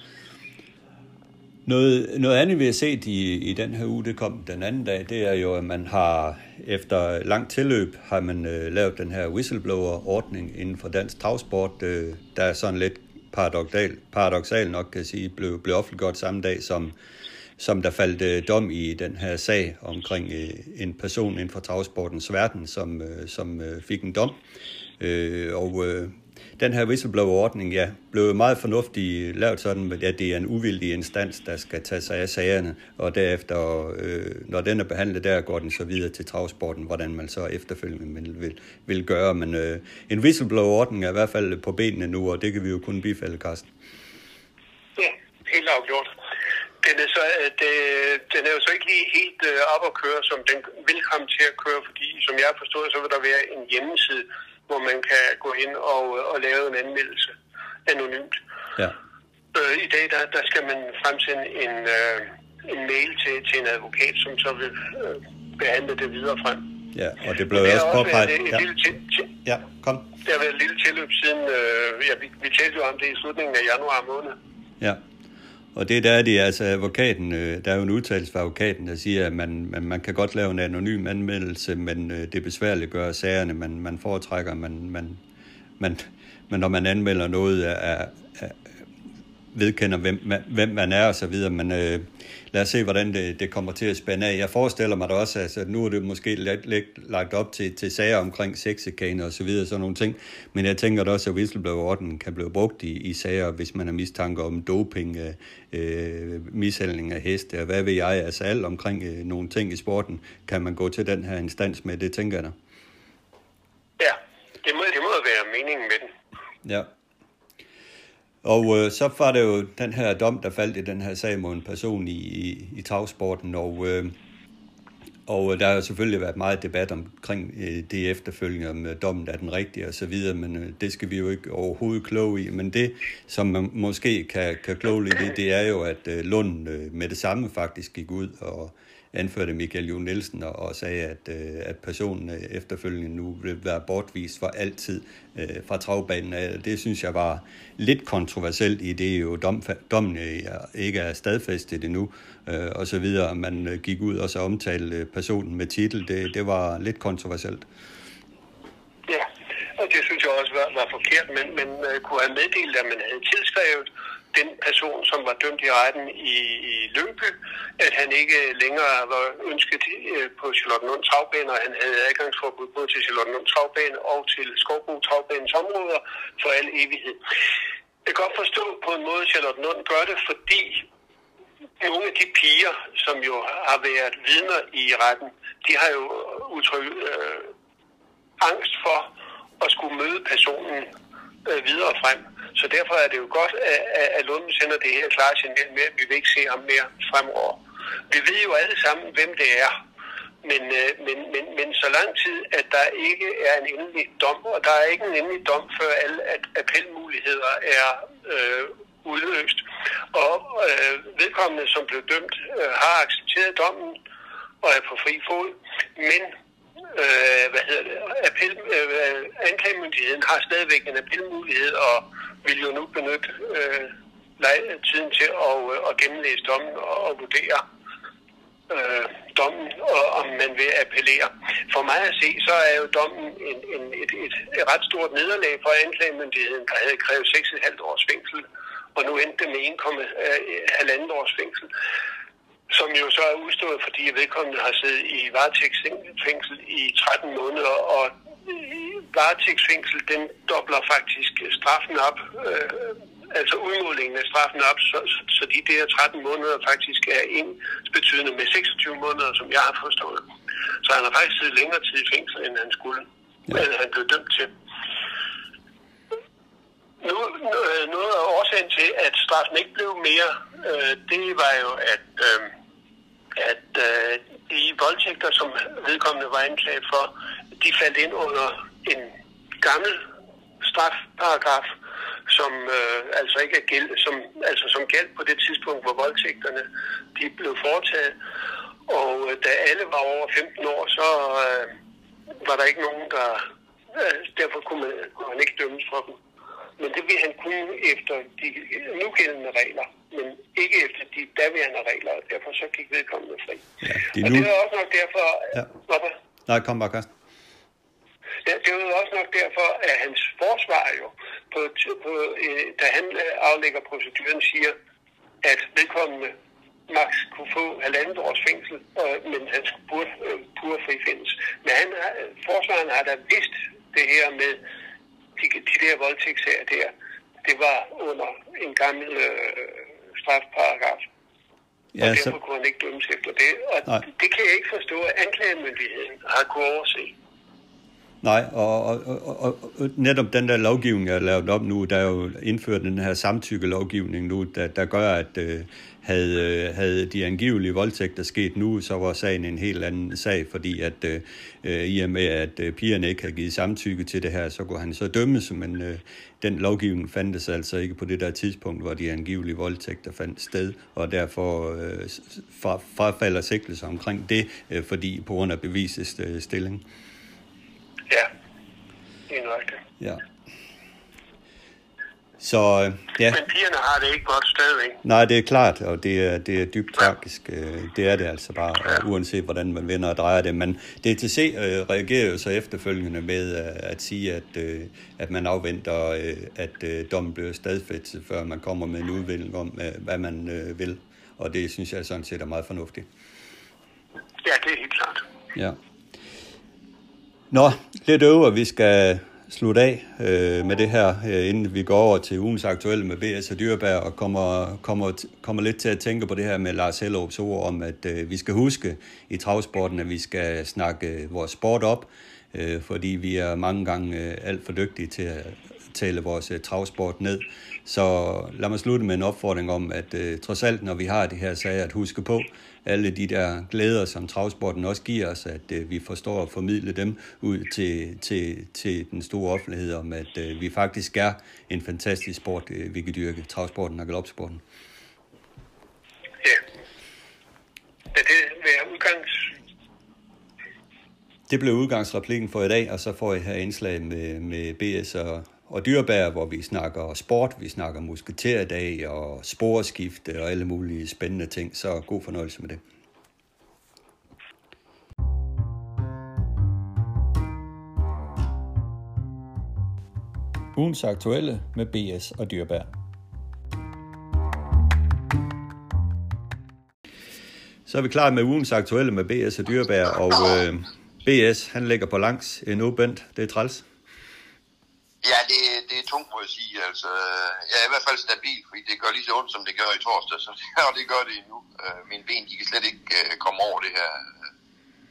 Noget, noget andet, vi har set i, i den her uge, det kom den anden dag, det er jo, at man har efter lang tilløb, har man øh, lavet den her whistleblower-ordning inden for dansk travsport, øh, der er sådan lidt paradoxal, paradoxal nok kan sige, blev, blev offentliggjort samme dag som som der faldt øh, dom i den her sag omkring øh, en person inden for travsportens verden, som, øh, som øh, fik en dom. Øh, og øh, den her whistleblower-ordning, ja, blev meget fornuftig lavet sådan, at det er en uvildig instans, der skal tage sig af sagerne, og derefter, øh, når den er behandlet der, går den så videre til travsporten, hvordan man så efterfølgende vil, vil, vil gøre. Men øh, en whistleblower-ordning er i hvert fald på benene nu, og det kan vi jo kun bifalde, Carsten. Ja, helt afgjort den er, så, øh, det, den er jo så ikke lige helt øh, op at køre, som den vil komme til at køre, fordi som jeg har forstået, så vil der være en hjemmeside, hvor man kan gå ind og, og lave en anmeldelse anonymt. Ja. Øh, I dag der, der skal man fremsende en, øh, en mail til, til en advokat, som så vil øh, behandle det videre frem. Ja, og det blev Det også påpeget. været et Ja, lille til- ja, kom. Der har været et lille tilløb siden, øh, ja, vi, vi talte jo om det i slutningen af januar måned. Ja. Og det der er. Det, altså advokaten, øh, der er jo en udtalelse fra advokaten, der siger, at man, man, man kan godt lave en anonym anmeldelse, men øh, det besværligt gør sagerne, man, man foretrækker, man, man, man, men når man anmelder noget, er, er, vedkender, hvem, hvem man er og så videre, men øh, lad os se, hvordan det, det kommer til at spænde af. Jeg forestiller mig da også, altså nu er det måske lidt, lidt lagt op til, til sager omkring sexikane og så videre, sådan nogle ting, men jeg tænker da også, at whistleblower-ordenen kan blive brugt i, i sager, hvis man har mistanke om doping, øh, øh, mishandling af heste, og hvad ved jeg, altså alt omkring øh, nogle ting i sporten, kan man gå til den her instans med, det tænker jeg da. Ja, det må, det må være meningen med den. Ja. Og øh, så var det jo den her dom, der faldt i den her sag mod en person i, i, i tagsporten, og, øh, og øh, der har jo selvfølgelig været meget debat omkring øh, det efterfølgende, om øh, dommen er den rigtige og så videre, men øh, det skal vi jo ikke overhovedet kloge i. Men det, som man måske kan, kan kloge lidt i, det er jo, at øh, Lund øh, med det samme faktisk gik ud og anførte Michael Jo Nielsen og, og sagde, at, øh, at personen øh, efterfølgende nu vil være bortvist for altid øh, fra travbanen. Øh, det synes jeg var lidt kontroversielt i det jo dom, dommen øh, ikke er stadfæstet endnu øh, og så videre. Man gik ud og så omtalte personen med titel. Det, det var lidt kontroversielt. Ja, og det synes jeg også var, var forkert, men men uh, kunne have meddelt, at man havde tilskrevet den person, som var dømt i retten i, i Lyngby, at han ikke længere var ønsket øh, på Charlottenlund Travbane, og han havde adgangsforbud både til Charlottenlund Travbane og til Skovbo Travbanens områder for al evighed. Jeg kan godt forstå på en måde, at Charlottenlund gør det, fordi nogle af de piger, som jo har været vidner i retten, de har jo udtrykt øh, angst for at skulle møde personen øh, videre frem. Så derfor er det jo godt, at, at- Lunden sender det her klare signal med, at vi vil ikke se ham mere fremover. Vi ved jo alle sammen, hvem det er. Men, øh, men, men, men så lang tid, at der ikke er en endelig dom, og der er ikke en endelig dom, før alle at appelmuligheder er øh, udløst. Og øh, vedkommende, som blev dømt, øh, har accepteret dommen og er på fri fod, men øh, hvad hedder det, appel, øh, anklagemyndigheden har stadigvæk en appelmulighed og vil jo nu benytte øh, tiden til at, øh, at gennemlæse dommen og, og vurdere øh, dommen, og om man vil appellere. For mig at se, så er jo dommen en, en, et, et, et ret stort nederlag for anklagemyndigheden, der havde krævet 6,5 års fængsel, og nu endte det med 1,5 øh, års fængsel som jo så er udstået, fordi vedkommende har siddet i varetægtsfængsel i 13 måneder, og varetægtsfængsel, den dobler faktisk straffen op, øh, altså udmålingen af straffen op, så, så, de der 13 måneder faktisk er en betydende med 26 måneder, som jeg har forstået. Så han har faktisk siddet længere tid i fængsel, end han skulle, Ja. ja. end han blev dømt til. Nu, øh, noget af årsagen til, at straffen ikke blev mere, øh, det var jo, at, øh, at øh, de voldtægter, som vedkommende var anklaget for, de faldt ind under en gammel strafparagraf, som øh, altså ikke er gæld, som, altså som galt på det tidspunkt, hvor voldtægterne de blev foretaget. Og øh, da alle var over 15 år, så øh, var der ikke nogen, der... Øh, derfor kunne man, kunne man ikke dømmes for dem. Men det ville han kunne efter de nugældende regler, men ikke efter de daværende regler, og derfor så gik vedkommende fri. Ja, det er og nu- det er også nok derfor... Ja. Hvorfor? Nej, kom bare, Carsten. Ja, det var jo også nok derfor, at hans forsvar jo, på, på, øh, da han øh, aflægger proceduren, siger, at vedkommende max kunne få halvandet års fængsel, og, men han skulle burde, øh, burde frifindes. Men han, har- forsvaren har da vidst det her med de, de der voldtægtssager der. Det var under en gammel øh, strafparagraf. Og Ja, derfor så, kunne han ikke dømmes efter det. Og Nej. det kan jeg ikke forstå, at anklagemyndigheden har kunne overse. Nej, og, og, og, og netop den der lovgivning, jeg har lavet op nu, der er jo indført den her samtykke-lovgivning nu, der, der gør, at øh, havde, havde de angivelige voldtægter sket nu, så var sagen en helt anden sag, fordi at øh, i og med, at øh, pigerne ikke havde givet samtykke til det her, så kunne han så dømmes, men øh, den lovgivning fandtes altså ikke på det der tidspunkt, hvor de angivelige voldtægter fandt sted, og derfor øh, frafalder sigtelse omkring det, øh, fordi på grund af bevisets øh, stilling. Ja, det er det. Ja. Så ja. Men pigerne har det ikke godt stadigvæk. Nej, det er klart, og det er, det er dybt tragisk. Øh, det er det altså bare, ja. uanset hvordan man vender og drejer det. Men DTC øh, reagerer jo så efterfølgende med øh, at sige, at, øh, at man afventer, øh, at øh, dommen bliver stadfæstet, før man kommer med en udvikling om, øh, hvad man øh, vil. Og det synes jeg sådan set er meget fornuftigt. Ja, det er helt klart. Ja. Nå, lidt over, vi skal slutte af øh, med det her, øh, inden vi går over til ugens aktuelle med BS og Dyrbær, og kommer, kommer, kommer lidt til at tænke på det her med Lars Hellerups ord om, at øh, vi skal huske i travsporten, at vi skal snakke øh, vores sport op, øh, fordi vi er mange gange øh, alt for dygtige til at tale vores øh, travsport ned. Så lad mig slutte med en opfordring om, at øh, trods alt, når vi har det her sager, at huske på, alle de der glæder, som travsporten også giver os, at øh, vi forstår at formidle dem ud til, til, til den store offentlighed om, at øh, vi faktisk er en fantastisk sport, øh, vi kan dyrke, travsporten og galopsporten. Ja. Er det være udgangs... Det blev udgangsreplikken for i dag, og så får jeg her indslag med, med BS og, og dyrebær, hvor vi snakker sport, vi snakker musketerdag og sporeskifte og alle mulige spændende ting. Så god fornøjelse med det. Ugens aktuelle med BS og dyrbær. Så er vi klar med ugens aktuelle med BS og dyrbær, og øh, BS han ligger på langs endnu, Bent. Det er træls. Ja, det, det er tungt, må jeg sige. Altså, jeg er i hvert fald stabil, fordi det gør lige så ondt, som det gør i torsdag, så, og det gør det endnu. Øh, mine ben, de kan slet ikke øh, komme over det her.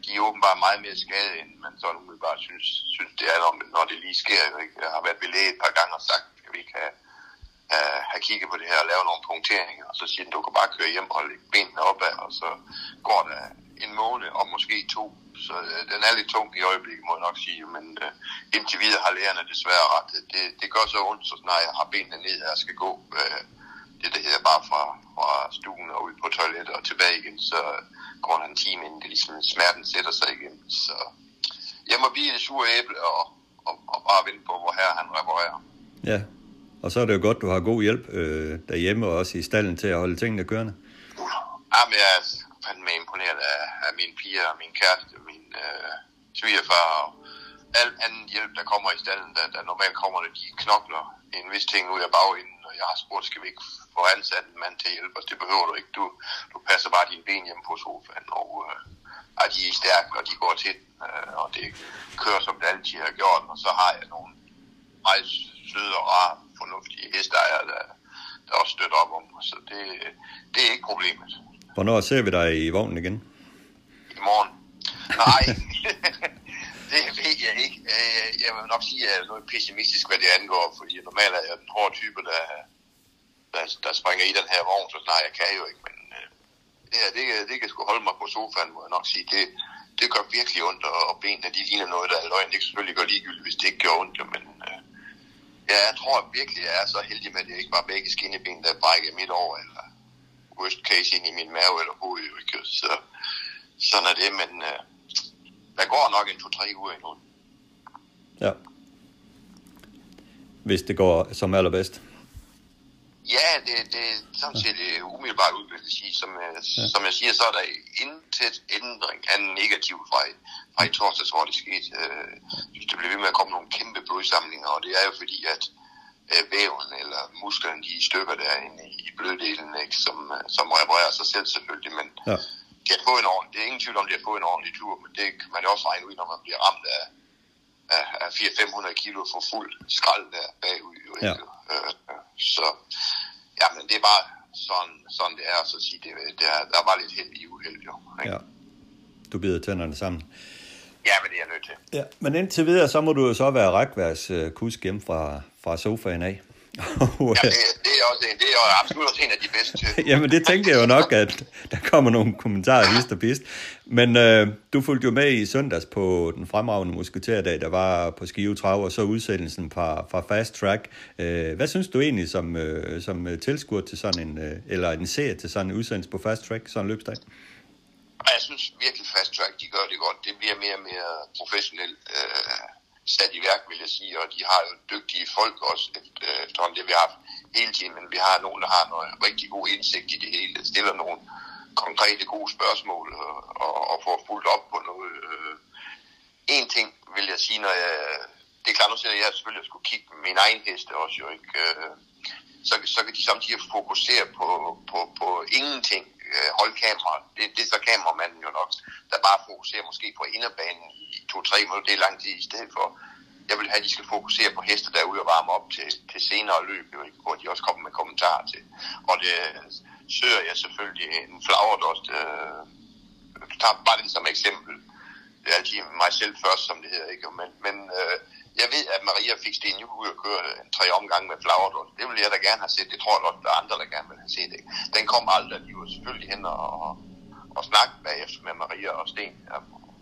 De er åbenbart meget mere skadet, end man sådan umiddelbart synes, synes det er, når, det lige sker. Jeg har været ved læge et par gange og sagt, at vi kan uh, have kigget på det her og lave nogle punkteringer, og så siger den, du kan bare køre hjem og lægge benene opad, og så går der en måned og måske to, så øh, den er lidt tung i øjeblikket, må jeg nok sige. Men øh, indtil videre har lærerne desværre ret. Det, det gør så ondt, så snart jeg har benene ned, og skal gå. Øh, det, det hedder bare fra, fra stuen og ud på toilettet og tilbage igen, så går der en time, inden det ligesom smerten sætter sig igen. Så jeg må blive det sure æble og, og, og bare vente på, hvor her han reparerer. Ja, og så er det jo godt, du har god hjælp øh, derhjemme og også i stallen til at holde tingene kørende. Ja, men jeg er fandme imponeret af, af mine piger og min kæreste øh, svigerfar og al anden hjælp, der kommer i stallen, der, der normalt kommer, når de knokler en vis ting ud af bagenden, og jeg har spurgt, skal vi ikke få ansat en mand til at hjælpe os? Det behøver du ikke. Du, du passer bare dine ben hjemme på sofaen, og øh, er de er stærke, og de går til øh, og det kører, som det altid har gjort, og så har jeg nogle meget søde og rare, fornuftige hesteejere, der, der også støtter op om mig, så det, det er ikke problemet. Hvornår ser vi dig i vognen igen? I morgen. Nej, det ved jeg ikke. Øh, jeg vil nok sige, at jeg er noget pessimistisk, hvad det angår, fordi normalt er jeg den hårde type, der, der, der springer i den her vogn, så nej, jeg kan jo ikke. Men øh, det, her, det, det kan sgu holde mig på sofaen, må jeg nok sige. Det, det gør virkelig ondt, og benene de ligner noget, der er løgn. Det kan selvfølgelig gøre ligegyldigt, hvis det ikke gør ondt, men øh, ja, jeg tror virkelig, jeg er så heldig med, at det ikke var begge skinneben, der brækkede midt over, eller worst case ind i min mave eller hoved. Ikke? Så sådan er det, men øh, der går nok en to-tre uger endnu. Ja. Hvis det går som allerbedst. Ja, det, det er sådan set uh, umiddelbart ud, vil jeg sige. Som, uh, ja. som jeg siger, så er der intet ændring af negativ fra, fra i torsdags, hvor det skete. Uh, det bliver ved med at komme nogle kæmpe blodsamlinger, og det er jo fordi, at uh, væven eller musklerne, de stykker derinde i bløddelen, ikke, som, som reparerer sig selv selvfølgelig, men ja de har fået en ordentlig, det er ingen tvivl om, de har fået en ordentlig tur, men det kan man jo også regne ud, når man bliver ramt af, af, af 400-500 kilo for fuld skrald der bagud. Jo, ja. Øh, så ja, men det er bare sådan, sådan det er, så sige, det, det er, der var lidt held i uheld jo. Ikke? Ja. Du bider tænderne sammen. Ja, men det er jeg nødt til. Ja, men indtil videre, så må du jo så være rækværs øh, kusk hjem fra, fra sofaen af. ja, det, det, er også, det er absolut også en af de bedste. Jamen, det tænkte jeg jo nok, at der kommer nogle kommentarer hist og pist. Men øh, du fulgte jo med i søndags på den fremragende musketerdag, der var på Skive Trav, og så udsendelsen fra, fra Fast Track. Øh, hvad synes du egentlig som, øh, som tilskuer til sådan en, øh, eller en serie til sådan en udsendelse på Fast Track, sådan en løbsdag? Jeg synes virkelig Fast Track, de gør det godt. Det bliver mere og mere professionelt. Øh sat i værk, vil jeg sige, og de har jo dygtige folk også øh, efterhånden det, vi har haft hele tiden, men vi har nogen, der har noget rigtig god indsigt i det hele, stiller nogle konkrete gode spørgsmål og, og, får fuldt op på noget. Øh. En ting vil jeg sige, når jeg, det er klart, nu at jeg selvfølgelig skulle kigge min egen heste også jo, ikke? Øh, så, så kan de samtidig fokusere på, på, på ingenting, øh, holde kameraet. Det, det er så kameramanden jo nok, der bare fokuserer måske på inderbanen i to-tre minutter, det er lang tid i stedet for. Jeg vil have, at de skal fokusere på heste derude og varme op til, til senere løb, jo, hvor de også kommer med kommentarer til. Og det øh, søger jeg selvfølgelig en flagerdost. Øh, du tager bare det som eksempel. Det er altid mig selv først, som det hedder. Ikke? Men, men øh, jeg ved, at Maria fik Sten Juhl ud og køre en tre omgang med Flagerdost. Det ville jeg da gerne have set. Det tror jeg også, der er andre, der gerne vil have set. Ikke? Den kom aldrig. De var selvfølgelig hen og, og snakke bagefter med Maria og Sten.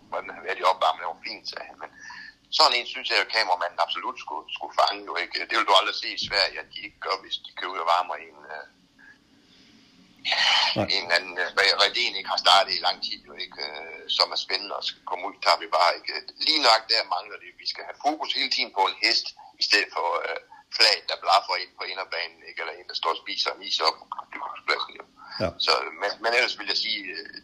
Hvordan havde været i opvarmning? Det var fint, sagde han. Men sådan en synes jeg, at kameramanden absolut skulle, skulle fange. Jo, ikke? Det vil du aldrig se i Sverige, at de ikke gør, hvis de kører ud og varmer en, øh, Nej. en anden uh, Reden ikke har startet i lang tid, jo ikke, uh, som er spændende og skal komme ud, tager vi bare ikke. Lige nok der mangler det. Vi skal have fokus hele tiden på en hest, i stedet for uh, flag, der blaffer ind på inderbanen, ikke? eller en, der står og spiser en is op på. Ja. Så, men, men ellers vil jeg sige,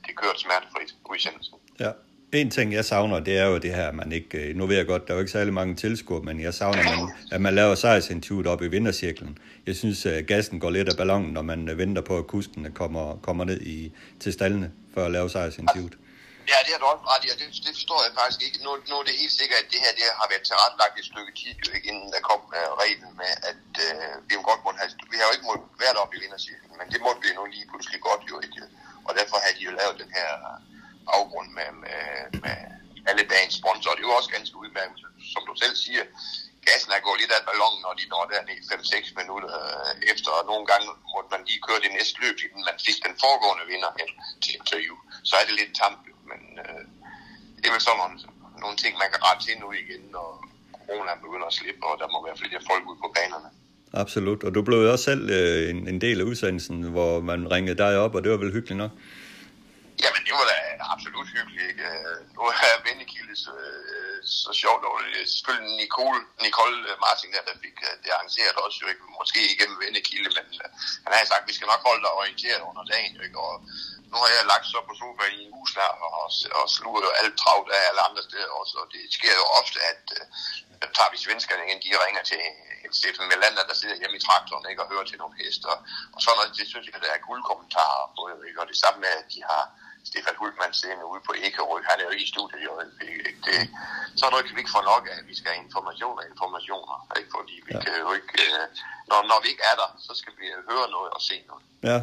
det kører smertefrit udsendelsen. Ja. En ting, jeg savner, det er jo det her, man ikke... Øh, nu ved jeg godt, der er jo ikke særlig mange tilskuere, men jeg savner, at man, at man laver sejrsintuit op i vintercirklen. Jeg synes, at gassen går lidt af ballonen, når man øh, venter på, at kuskene kommer, kommer ned i, til stallene for at lave sejrsintuit. Ja, det har du også ret i, og det, det forstår jeg faktisk ikke. Nu, nu er det helt sikkert, at det her det har været tilrettelagt et stykke tid, jo ikke, inden der kom uh, reglen med, at uh, vi, må godt måtte have, vi har jo ikke måttet være deroppe i vindercirklen, men det måtte vi nu lige pludselig godt jo ikke. Og derfor har de jo lavet den her baggrund med, med, med alle dagens sponsorer. Det er jo også ganske udmærket, som du selv siger. Gassen er gået lidt af ballonen, når de når der i 5-6 minutter øh, efter, og nogle gange måtte man lige køre det næste løb, inden man fik den foregående vinder hen til interview. Så er det lidt tamt, men øh, det er vel sådan nogle, nogle ting, man kan rette til nu igen, når corona begynder at slippe, og der må være flere folk ud på banerne. Absolut, og du blev jo også selv øh, en, en del af udsendelsen, hvor man ringede dig op, og det var vel hyggeligt nok? Jamen, det var da absolut hyggeligt. Ikke? Øh, nu er Vendekildes øh, så sjovt, og det er selvfølgelig Nicole, Nicole øh, Martin, der, der fik øh, det arrangeret også, jo ikke? måske igennem Vendekilde, men øh, han har sagt, at vi skal nok holde dig orienteret under dagen. Ikke? Og nu har jeg lagt så på sofaen i en hus der, og, og sluger alt travlt af alle andre steder også, og det sker jo ofte, at øh, tager vi svenskerne ind, de ringer til Stefan Melander, der sidder hjemme i traktoren ikke, og hører til nogle hester. Og sådan noget, det synes jeg, der er guldkommentarer på, ikke? og det samme med, at de har Stefan Hultmann siddende ude på Ekerø. Han er jo i studiet i øjeblikket. Det, så noget kan vi ikke få nok af. Vi skal have informationer og informationer. Ikke? Fordi vi ja. kan jo ikke... Øh, når, når vi ikke er der, så skal vi høre noget og se noget. Ja,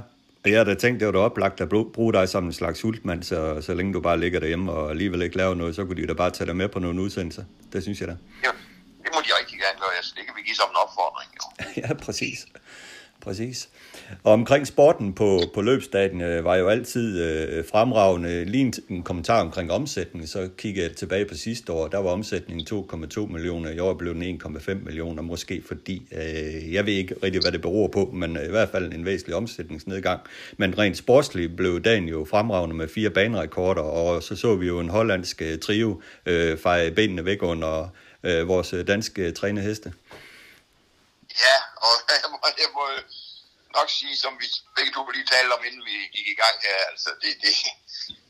og jeg havde tænkt, det var da oplagt at bruge dig som en slags hultmand, så, så længe du bare ligger derhjemme og alligevel ikke laver noget, så kunne de da bare tage dig med på nogle udsendelser. Det synes jeg da. Ja, det må de rigtig gerne gøre. Altså, det kan vi give som en opfordring. Jo. ja, præcis. Præcis. Og omkring sporten på, på løbsdagen øh, var jo altid øh, fremragende. Lige en, en kommentar omkring omsætningen, så kigger jeg tilbage på sidste år. Der var omsætningen 2,2 millioner. I år blev den 1,5 millioner, måske fordi, øh, jeg ved ikke rigtig, hvad det beror på, men øh, i hvert fald en væsentlig omsætningsnedgang. Men rent sportsligt blev dagen jo fremragende med fire banerekorder, og så så vi jo en hollandsk øh, trio øh, fejre benene væk under øh, vores øh, danske træneheste. Ja, og jeg må, jeg må nok sige, som vi begge to lige talte om, inden vi gik i gang her, altså det, det,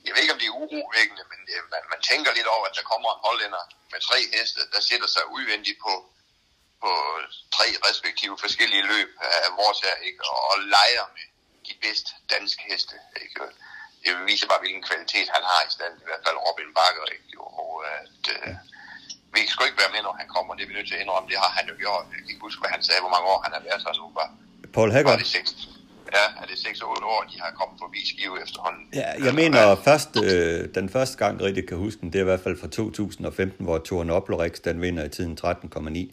jeg ved ikke, om det er urovækkende, men det, man, man tænker lidt over, at der kommer en hollænder med tre heste, der sætter sig udvendigt på, på tre respektive forskellige løb af vores her, ikke? Og, og leger med de bedste danske heste. Ikke? Det viser bare, hvilken kvalitet han har i stand, i hvert fald Robin Bakker, ikke? Og at, øh, vi skal ikke være med, når han kommer. Det er vi nødt til at indrømme. Det har han jo gjort. Jeg kan ikke huske, hvad han sagde, hvor mange år han har været her nu. Bare, Paul Haggard? ja, er det 6-8 år, de har kommet forbi Skive efterhånden. Ja, jeg mener ja. først, øh, den første gang, rigtig kan huske den, det er i hvert fald fra 2015, hvor Toren Oplorix, den vinder i tiden 13,9,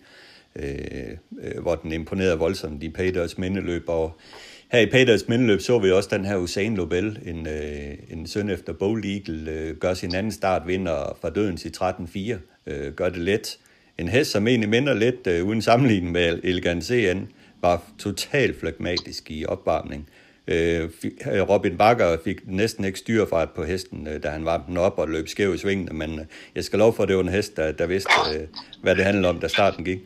øh, øh, hvor den imponerede voldsomt i Peders mindeløb, og her i Peders mindeløb så vi også den her Usain Lobel, en, øh, en søn efter Bold Eagle, øh, gør sin anden start, vinder fra dødens i 13-4, øh, gør det let. En hest, som egentlig minder lidt øh, uden sammenligning med Elegant CN, var totalt flagmatisk i opvarmning. Øh, Robin Bakker fik næsten ikke styrfart på hesten, øh, da han varmte den op og løb skæv i svingene, men øh, jeg skal lov for, at det var en hest, der, der vidste, øh, hvad det handlede om, da starten gik.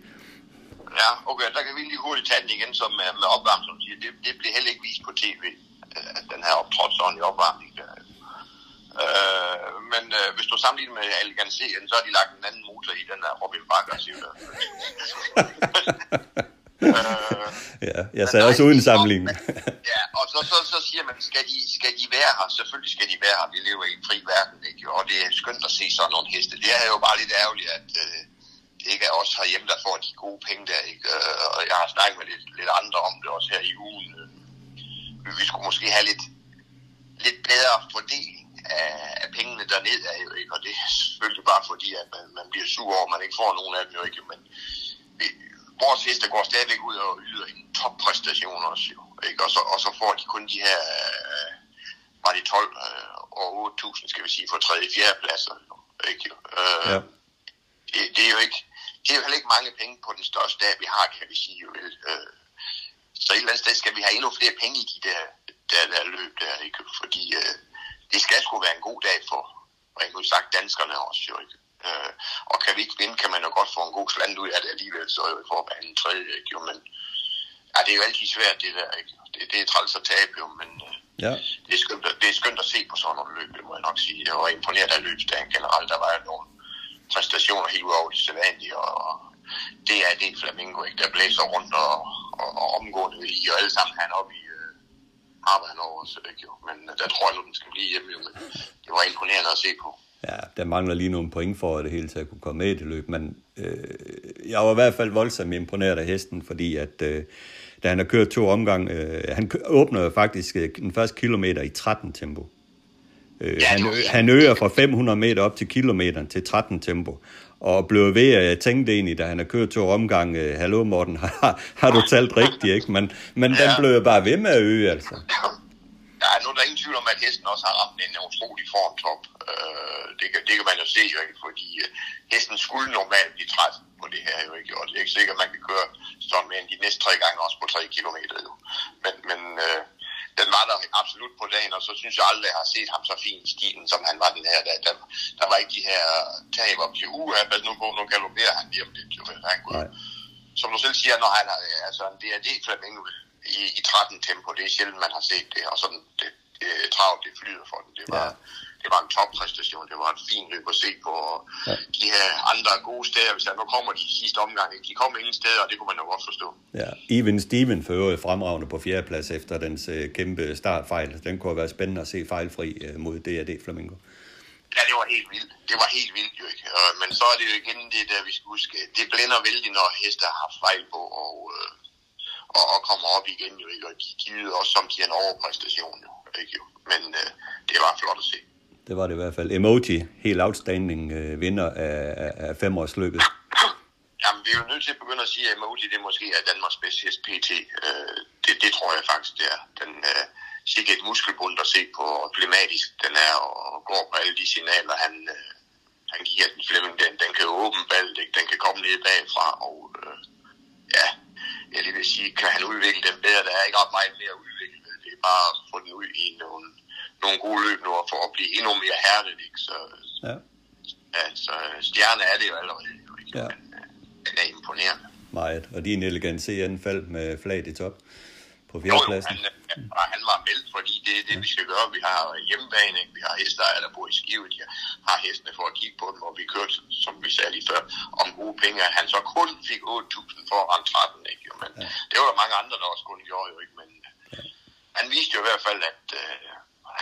Ja, okay, der kan vi lige hurtigt tage den igen, som med, opvarmning, som siger. Det, det blev heller ikke vist på tv, at den her optrådt sådan i opvarmning. Der. Øh, men øh, hvis du sammenligner med Elegant Serien, så har de lagt en anden motor i den der Robin Bakker, siger du. øh, ja, jeg sagde også uden sammenligning. ja, og så, så, så siger man, skal de, skal de være her? Selvfølgelig skal de være her. Vi lever i en fri verden, ikke? Og det er skønt at se sådan nogle heste. Det er jo bare lidt ærgerligt, at øh, det ikke er os herhjemme, der får de gode penge der, ikke? Øh, og jeg har snakket med lidt, lidt andre om det også her i ugen. Øh, vi skulle måske have lidt, lidt bedre fordeling af, af pengene dernede, er jo ikke? Og det er selvfølgelig bare fordi, at man, man bliver sur over, at man ikke får nogen af dem, jo ikke? Men vores heste går stadigvæk ud og yder en toppræstation også, jo. Ikke? Og, så, og så får de kun de her, øh, var det 12 øh, og 8.000, skal vi sige, for tredje og fjerde pladser. Ikke? Øh, ja. det, det, er jo ikke, det er jo heller ikke mange penge på den største dag, vi har, kan vi sige. Jo, vel? Øh, så et eller andet sted skal vi have endnu flere penge i de der, der, der løb der, ikke? Fordi øh, det skal sgu være en god dag for, rent sagt, danskerne også, jo ikke? Øh, og kan vi ikke vinde, kan man jo godt få en god slant ud af det alligevel, så vi for at en tredje, ikke? Jo, men ja, det er jo altid svært, det der, ikke? Det, det er træls at tabe, jo, men øh, ja. det, er skønt, det er skønt at se på sådan nogle løb, det må jeg nok sige. Jeg var imponeret af løbsdagen generelt. Der var jo nogle præstationer helt ud over det sædvanlige, og det er det Flamingo, ikke? Der blæser rundt og, og, og omgående i, og alle sammen han op i øh, arbejde over, så ikke jo. Men øh, der tror jeg nu, den skal blive hjemme, jo, men det var imponerende at se på. Ja, der mangler lige nogle point for, at det hele taget kunne komme med i det løb, men øh, jeg var i hvert fald voldsomt imponeret af hesten, fordi at øh, da han har kørt to omgang, øh, han åbner faktisk øh, den første kilometer i 13 tempo. Øh, ja, han, han øger fra 500 meter op til kilometeren til 13 tempo, og blev ved, at jeg tænkte egentlig, da han har kørt to omgang, øh, hallo Morten, har, har du talt rigtigt, ikke? Men, men ja. den blev bare ved med at øge, altså. Ja, nu er der ingen tvivl om, at hesten også har ramt en utrolig formtop. Øh, det, kan, det kan man jo se, jo ikke, fordi uh, hesten skulle normalt blive træt på det her, jo ikke, og det er ikke sikkert, at man kan køre sådan med de næste tre gange også på tre kilometer, jo. Men, men uh, den var der absolut på dagen, og så synes jeg aldrig, at jeg har set ham så fin i stilen, som han var den her dag. Der, der var ikke de her tab op til uge, at nu, nu galopperer han lige om lidt, jo, han kunne, som du selv siger, når han har altså en DRD-flamingo i, i 13 tempo, det er sjældent, man har set det, og sådan det, det travlt, det flyder for den. Det var, ja det var en toppræstation. Det var et fint løb at se på. Og ja. De her andre gode steder, hvis der nu kommer de sidste omgang, de kommer ingen steder, og det kunne man jo godt forstå. Ja, Even Steven fører fremragende på fjerdeplads efter dens uh, kæmpe startfejl. Den kunne været spændende at se fejlfri uh, mod DRD Flamingo. Ja, det var helt vildt. Det var helt vildt jo ikke. Men så er det jo igen det der, vi skal huske. Det blænder vældig, når hester har fejl på og, uh, og, og kommer op igen jo ikke. Og de, de yder også som en overpræstation jo. Ikke. Men uh, det var flot at se. Det var det i hvert fald. Emoji, helt outstanding øh, vinder af, af, af femårsløbet. Jamen, vi er jo nødt til at begynde at sige, at Emoji det måske er Danmarks bedste hest PT. Øh, det, det tror jeg faktisk, det er. Den øh, siger et muskelbund at se på, og klimatisk den er, og går på alle de signaler, han, øh, han giver den Flemming. Den, den kan åbne ballet, den kan komme ned bagfra, og øh, ja, jeg lige vil sige, kan han udvikle den bedre? Der er ikke ret meget mere udviklet. Det er bare at få den ud i nogle nogle gode løb nu, for at blive endnu mere herligt, ikke? Så, ja. Altså, stjerne er det jo allerede, ikke? Ja. Øh, den er imponerende. Meget, og din elegant CN faldt med flag i top på fjerdepladsen. Jo, jo, han, øh, han var meldt, fordi det er det, vi skal gøre. Vi har hjemmebane, vi har hester, der bor i Skive, de har hestene for at kigge på dem, og vi kørte, som vi sagde lige før, om gode penge, han så kun fik 8.000 for at ramme 13, ikke? Jo, men ja. det var der mange andre, der også kun gjorde, jo ikke? Men ja. han viste jo i hvert fald, at øh,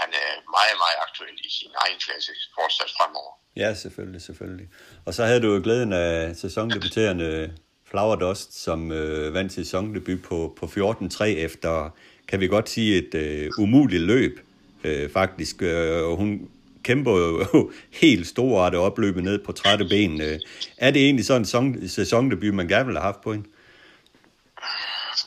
han er meget, meget aktuel i sin egen klasse fortsat fremover. Ja, selvfølgelig, selvfølgelig. Og så havde du jo glæden af sæsondebuterende Flower Dust, som øh, vandt sæsondebut på, på 14-3 efter kan vi godt sige, et øh, umuligt løb, øh, faktisk. Øh, og hun kæmper jo helt store det opløbet ned på trætte ben. Øh, er det egentlig sådan en sæson, sæsondebut, man gerne vil have haft på hende?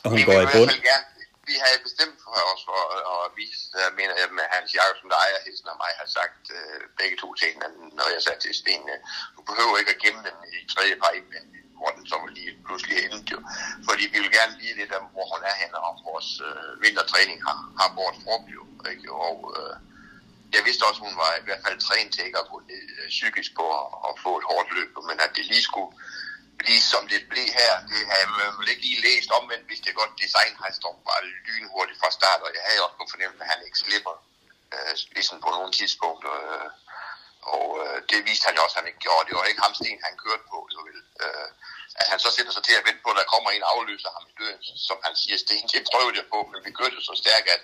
Og hun Vi går i bund. gerne, vi har bestemt for os for at vise, jeg mener jeg med Hans Jacobsen, der ejer hesten og mig, har sagt øh, begge to hinanden, når jeg sagde til Sten, øh, du behøver ikke at gemme den i tredje par indvendt, hvor den så lige pludselig er endt jo. Fordi vi vil gerne vide lidt om, hvor hun er henne, om vores øh, vintertræning har, har vores frugt jo. Ikke? Og øh, jeg vidste også, at hun var i hvert fald trænet til ikke at gå ned øh, psykisk på at, at få et hårdt løb, men at det lige skulle blive som det blev her, det har jeg vel ikke lige læst om, men hvis det godt design har stået bare lynhurtigt fra start, og jeg havde også på fornemmelse, at han ikke slipper øh, ligesom på nogle tidspunkter. Øh, og øh, det viste han jo også, at han ikke gjorde. Det var ikke ham sten, han kørte på. Så vel, øh, at han så sætter sig til at vente på, at der kommer en afløser ham i døden, som han siger, sten, det prøvede jeg på, men vi jo så stærkt, at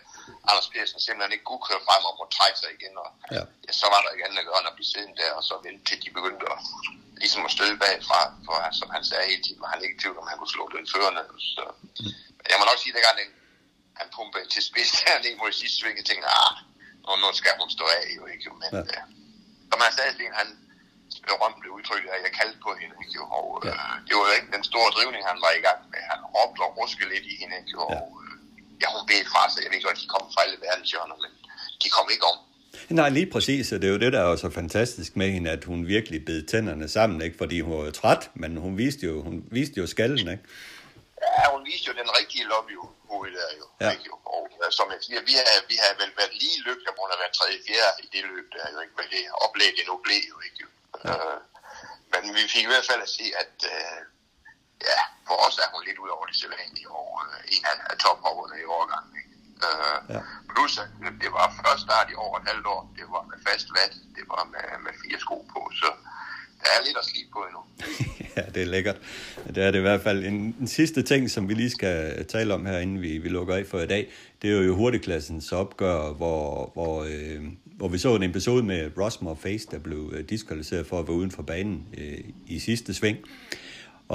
Anders Pedersen simpelthen ikke kunne køre frem og måtte trække sig igen. Og, Ja. ja, så var der ikke andet at gøre, end at blive siddende der, og så vente til de begyndte at, ligesom at støde bagfra, for som han sagde hele tiden, var han ikke i tvivl, om han kunne slå den førende. Så, jeg må nok sige, at han, han pumpede til spids dernede mod sidste sving, jeg tænkte, ah, nu, nu skal hun stå af, jo ikke, men ja. øh, som han sagde, Sten, han berømte udtryk, at jeg kaldte på hende, ikke, og Ja. øh, det var jo ikke den store drivning, han var i gang med. Han råbte og ruskede lidt i hende, ikke, og øh, ja, hun bed fra sig. Jeg ved godt, de kom fra alle verdenshjørner, men de kom ikke om. Nej, lige præcis, og det er jo det, der er så fantastisk med hende, at hun virkelig bed tænderne sammen, ikke? fordi hun var jo træt, men hun viste jo, hun viste jo skallen, ikke? Ja, hun viste jo den rigtige lobby jo, hoved der jo. Ja. Ikke. Og uh, som jeg siger, vi har, vi har vel været lige lykkelige, om hun har været tredje fjerde i det løb der jo ikke, men det oplæg det nu blev jo ikke. Jo. Ja. Uh, men vi fik i hvert fald at se, at uh, ja, for os er hun lidt ud over det sædvanlige, og uh, en af, tophopperne i årgangen. Uh, Ja. Plus, at det var første start i over et halvt år, det var med fast vat, det var med, med fire sko på, så der er lidt at slide på endnu. ja, det er lækkert. Det er det i hvert fald. En, en sidste ting, som vi lige skal tale om her, inden vi, vi lukker af for i dag, det er jo hurtigklassens opgør, hvor, hvor, øh, hvor vi så en episode med Rosmer Face, der blev øh, diskvalificeret for at være uden for banen øh, i sidste sving.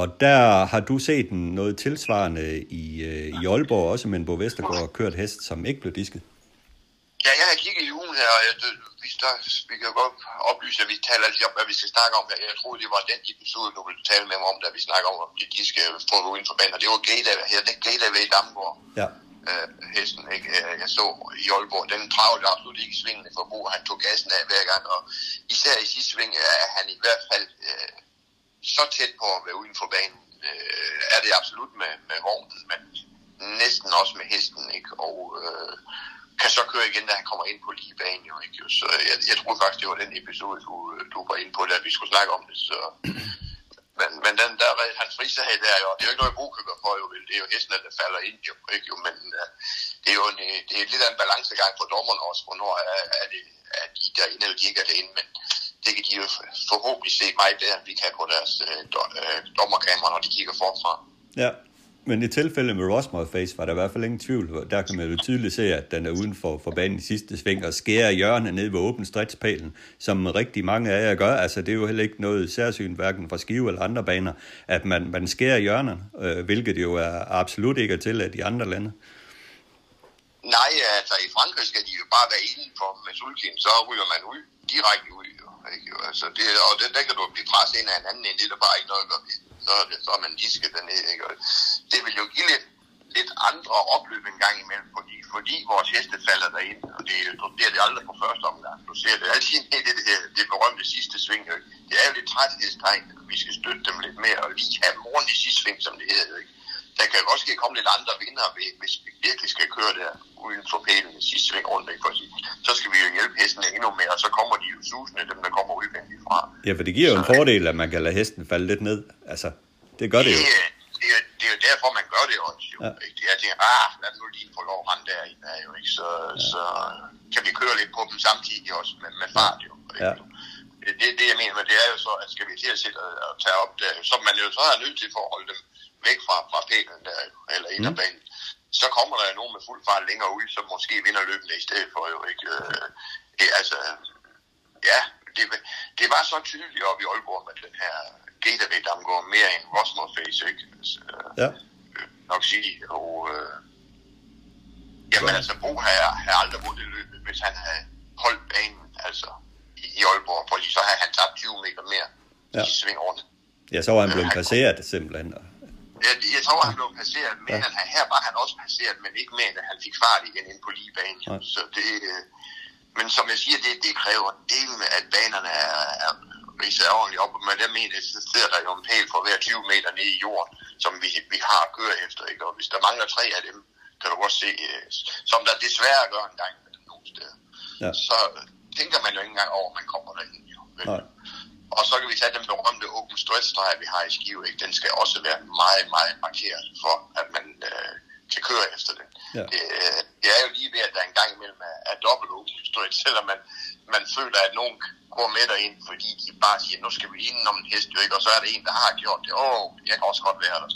Og der har du set noget tilsvarende i, øh, i Aalborg, også med en Bo Vestergaard kørt hest, som ikke blev disket. Ja, jeg har kigget i ugen her, og jeg, vi, der, vi kan godt oplyse, at vi taler altid om, hvad vi skal snakke om. Jeg troede, det var den episode, du ville tale med mig om, da vi snakker om, at de skal få uden for banen. Og det var Gata her, det er Gata ved i Damgaard. Ja, Øh, hesten, ikke? Øh, jeg så i Aalborg, den travlte absolut ikke svingende svingene for Bo. Han tog gassen af hver gang, og især i sidste sving øh, er han i hvert fald øh, så tæt på at være uden for banen. Øh, er det absolut med, med vognen, men næsten også med hesten, ikke? Og øh, kan så køre igen, da han kommer ind på lige banen, jo, ikke? Så jeg, jeg tror faktisk, det var den episode, du, øh, du var inde på, da vi skulle snakke om det, så... Men, men den der han frisag der, jo, det er jo ikke noget, Bo kan for, jo, det er jo hesten, der falder ind, jo, ikke? Jo, men uh, det er jo en, øh, det er lidt af en balancegang for dommerne også, hvornår er, er, det, er de derinde, eller de ikke er derinde, men det kan de jo forhåbentlig se meget bedre, end vi kan på deres øh, øh dommerkamera, når de kigger forfra. Ja, men i tilfælde med Rosmouth Face var der i hvert fald ingen tvivl. Der kan man jo tydeligt se, at den er uden for, for banen i sidste sving og skærer hjørnet ned ved åben stretspælen, som rigtig mange af jer gør. Altså, det er jo heller ikke noget særsyn, hverken fra Skive eller andre baner, at man, man skærer hjørnerne, øh, hvilket jo er absolut ikke er tilladt i andre lande. Nej, altså i Frankrig skal de jo bare være inden på med sulkin, så ryger man ud, direkte ud. Jo, ikke? Altså, det, og den, der kan du blive presset ind af en anden, end det er der bare ikke noget at gøre. Så, er det, så er man disket dernede. Ikke? Og det vil jo give lidt, lidt andre opløb en gang imellem, fordi, fordi vores heste falder derind, og det, det er det aldrig på første omgang. Du ser det altid i det, det, det berømte sidste sving. Ikke? Det er jo lidt træthedstegn, vi skal støtte dem lidt mere, og lige have morgen i sidste sving, som det hedder. Ikke? Der kan jo også komme lidt andre vinder, hvis vi virkelig skal køre der uden for pælen i sidste sving rundt. Ikke? For at sige, så skal vi jo hjælpe hestene endnu mere, og så kommer de jo susende, dem der kommer udvendigt fra. Ja, for det giver jo en fordel, at man kan lade hesten falde lidt ned. Altså, det gør det jo. Det, er- det, er, det er jo derfor, man gør det også. Jo, Ja. ikke? Det er, jeg tænker, ah, lad nu lige få lov at rende derind, er jo, ikke? Så, ja. så kan vi køre lidt på dem samtidig også med, med fart. Jo, ikke? Ja. Det, det, det, jeg mener med, det er jo så, at skal vi til at sætte og, og tage op der, som man jo så er nødt til for at holde dem væk fra, fra pælen der, eller ind ad banen, så kommer der nogen med fuld fart længere ud, som måske vinder løbende i stedet for jo ikke. Øh, det, altså, ja, det, det var så tydeligt oppe i Aalborg med den her Gatorade Damgaard mere end Rosmer Face, ikke? Altså, Ja. øh, nok sige, og øh, Jamen altså, Bo har, har aldrig vundet løbet, hvis han havde holdt banen, altså i, i Aalborg, fordi så havde han tabt 20 meter mere ja. i svingårene. Ja, så var han blevet passeret simpelthen. Jeg, jeg tror, han blev passeret, men ja. han, her var han også passeret, men ikke mere, at han fik fart igen ind på lige banen. Ja. Så det, øh, men som jeg siger, det, det kræver en del med, at banerne er, er ridset ordentligt op, men der mener jeg, så sidder der jo en pæl for hver 20 meter nede i jorden, som vi, vi har at køre efter, ikke? og hvis der mangler tre af dem, kan du også se, øh, som der desværre gør en gang med nogle steder, ja. så tænker man jo ikke engang over, at man kommer derind. Jo. Nej. Og så kan vi tage den berømte open stretch vi har i Skive. Ikke? Den skal også være meget, meget markeret for, at man øh, kan køre efter den. Ja. Det, øh, det er jo lige ved, at der en gang imellem er, er dobbelt open stretch, selvom man, man føler, at nogen går med ind, fordi de bare siger, nu skal vi ind om en hest, jo ikke? og så er der en, der har gjort det. Åh, jeg kan også godt være der.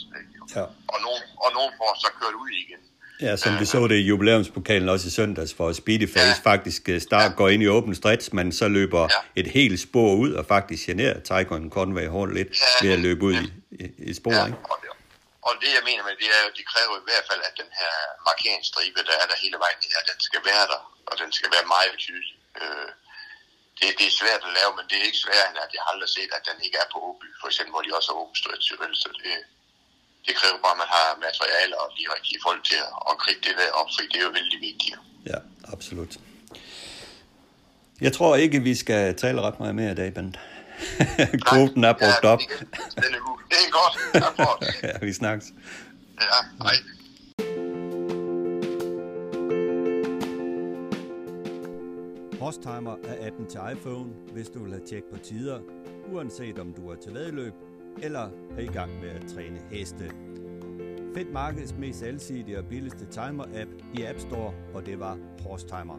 Ja. Og, nogen, og nogen får så kørt ud igen. Ja, som vi så det i jubilæumspokalen også i søndags, for Speedyface ja. faktisk øh, start, ja. går ind i open stretch, men så løber ja. et helt spor ud og faktisk generer Tycoon Conway hårdt lidt ja. ved at løbe ud ja. i, i spor, ja. ikke? Og det, og det jeg mener med det er jo, det kræver i hvert fald, at den her markeringsstribe, der er der hele vejen ned, den skal være der, og den skal være meget tydelig. Øh, det, det er svært at lave, men det er ikke svært, at jeg har aldrig set, at den ikke er på Åby, for eksempel, hvor de også har open stretch, så det, det kræver bare, at man har materialer og de rigtige folk til at kridte det der op, for det er jo vældig vigtigt. Ja, absolut. Jeg tror ikke, vi skal tale ret meget mere i dag, Bent. Kvoten er brugt ja, op. Det er, det er godt. ja, vi snakkes. Ja, hej. Horstimer er appen til iPhone, hvis du vil have tjek på tider, uanset om du er til vedløb eller er i gang med at træne heste. Find markedets mest alsidige og billigste timer-app i App Store, og det var Horse Timer.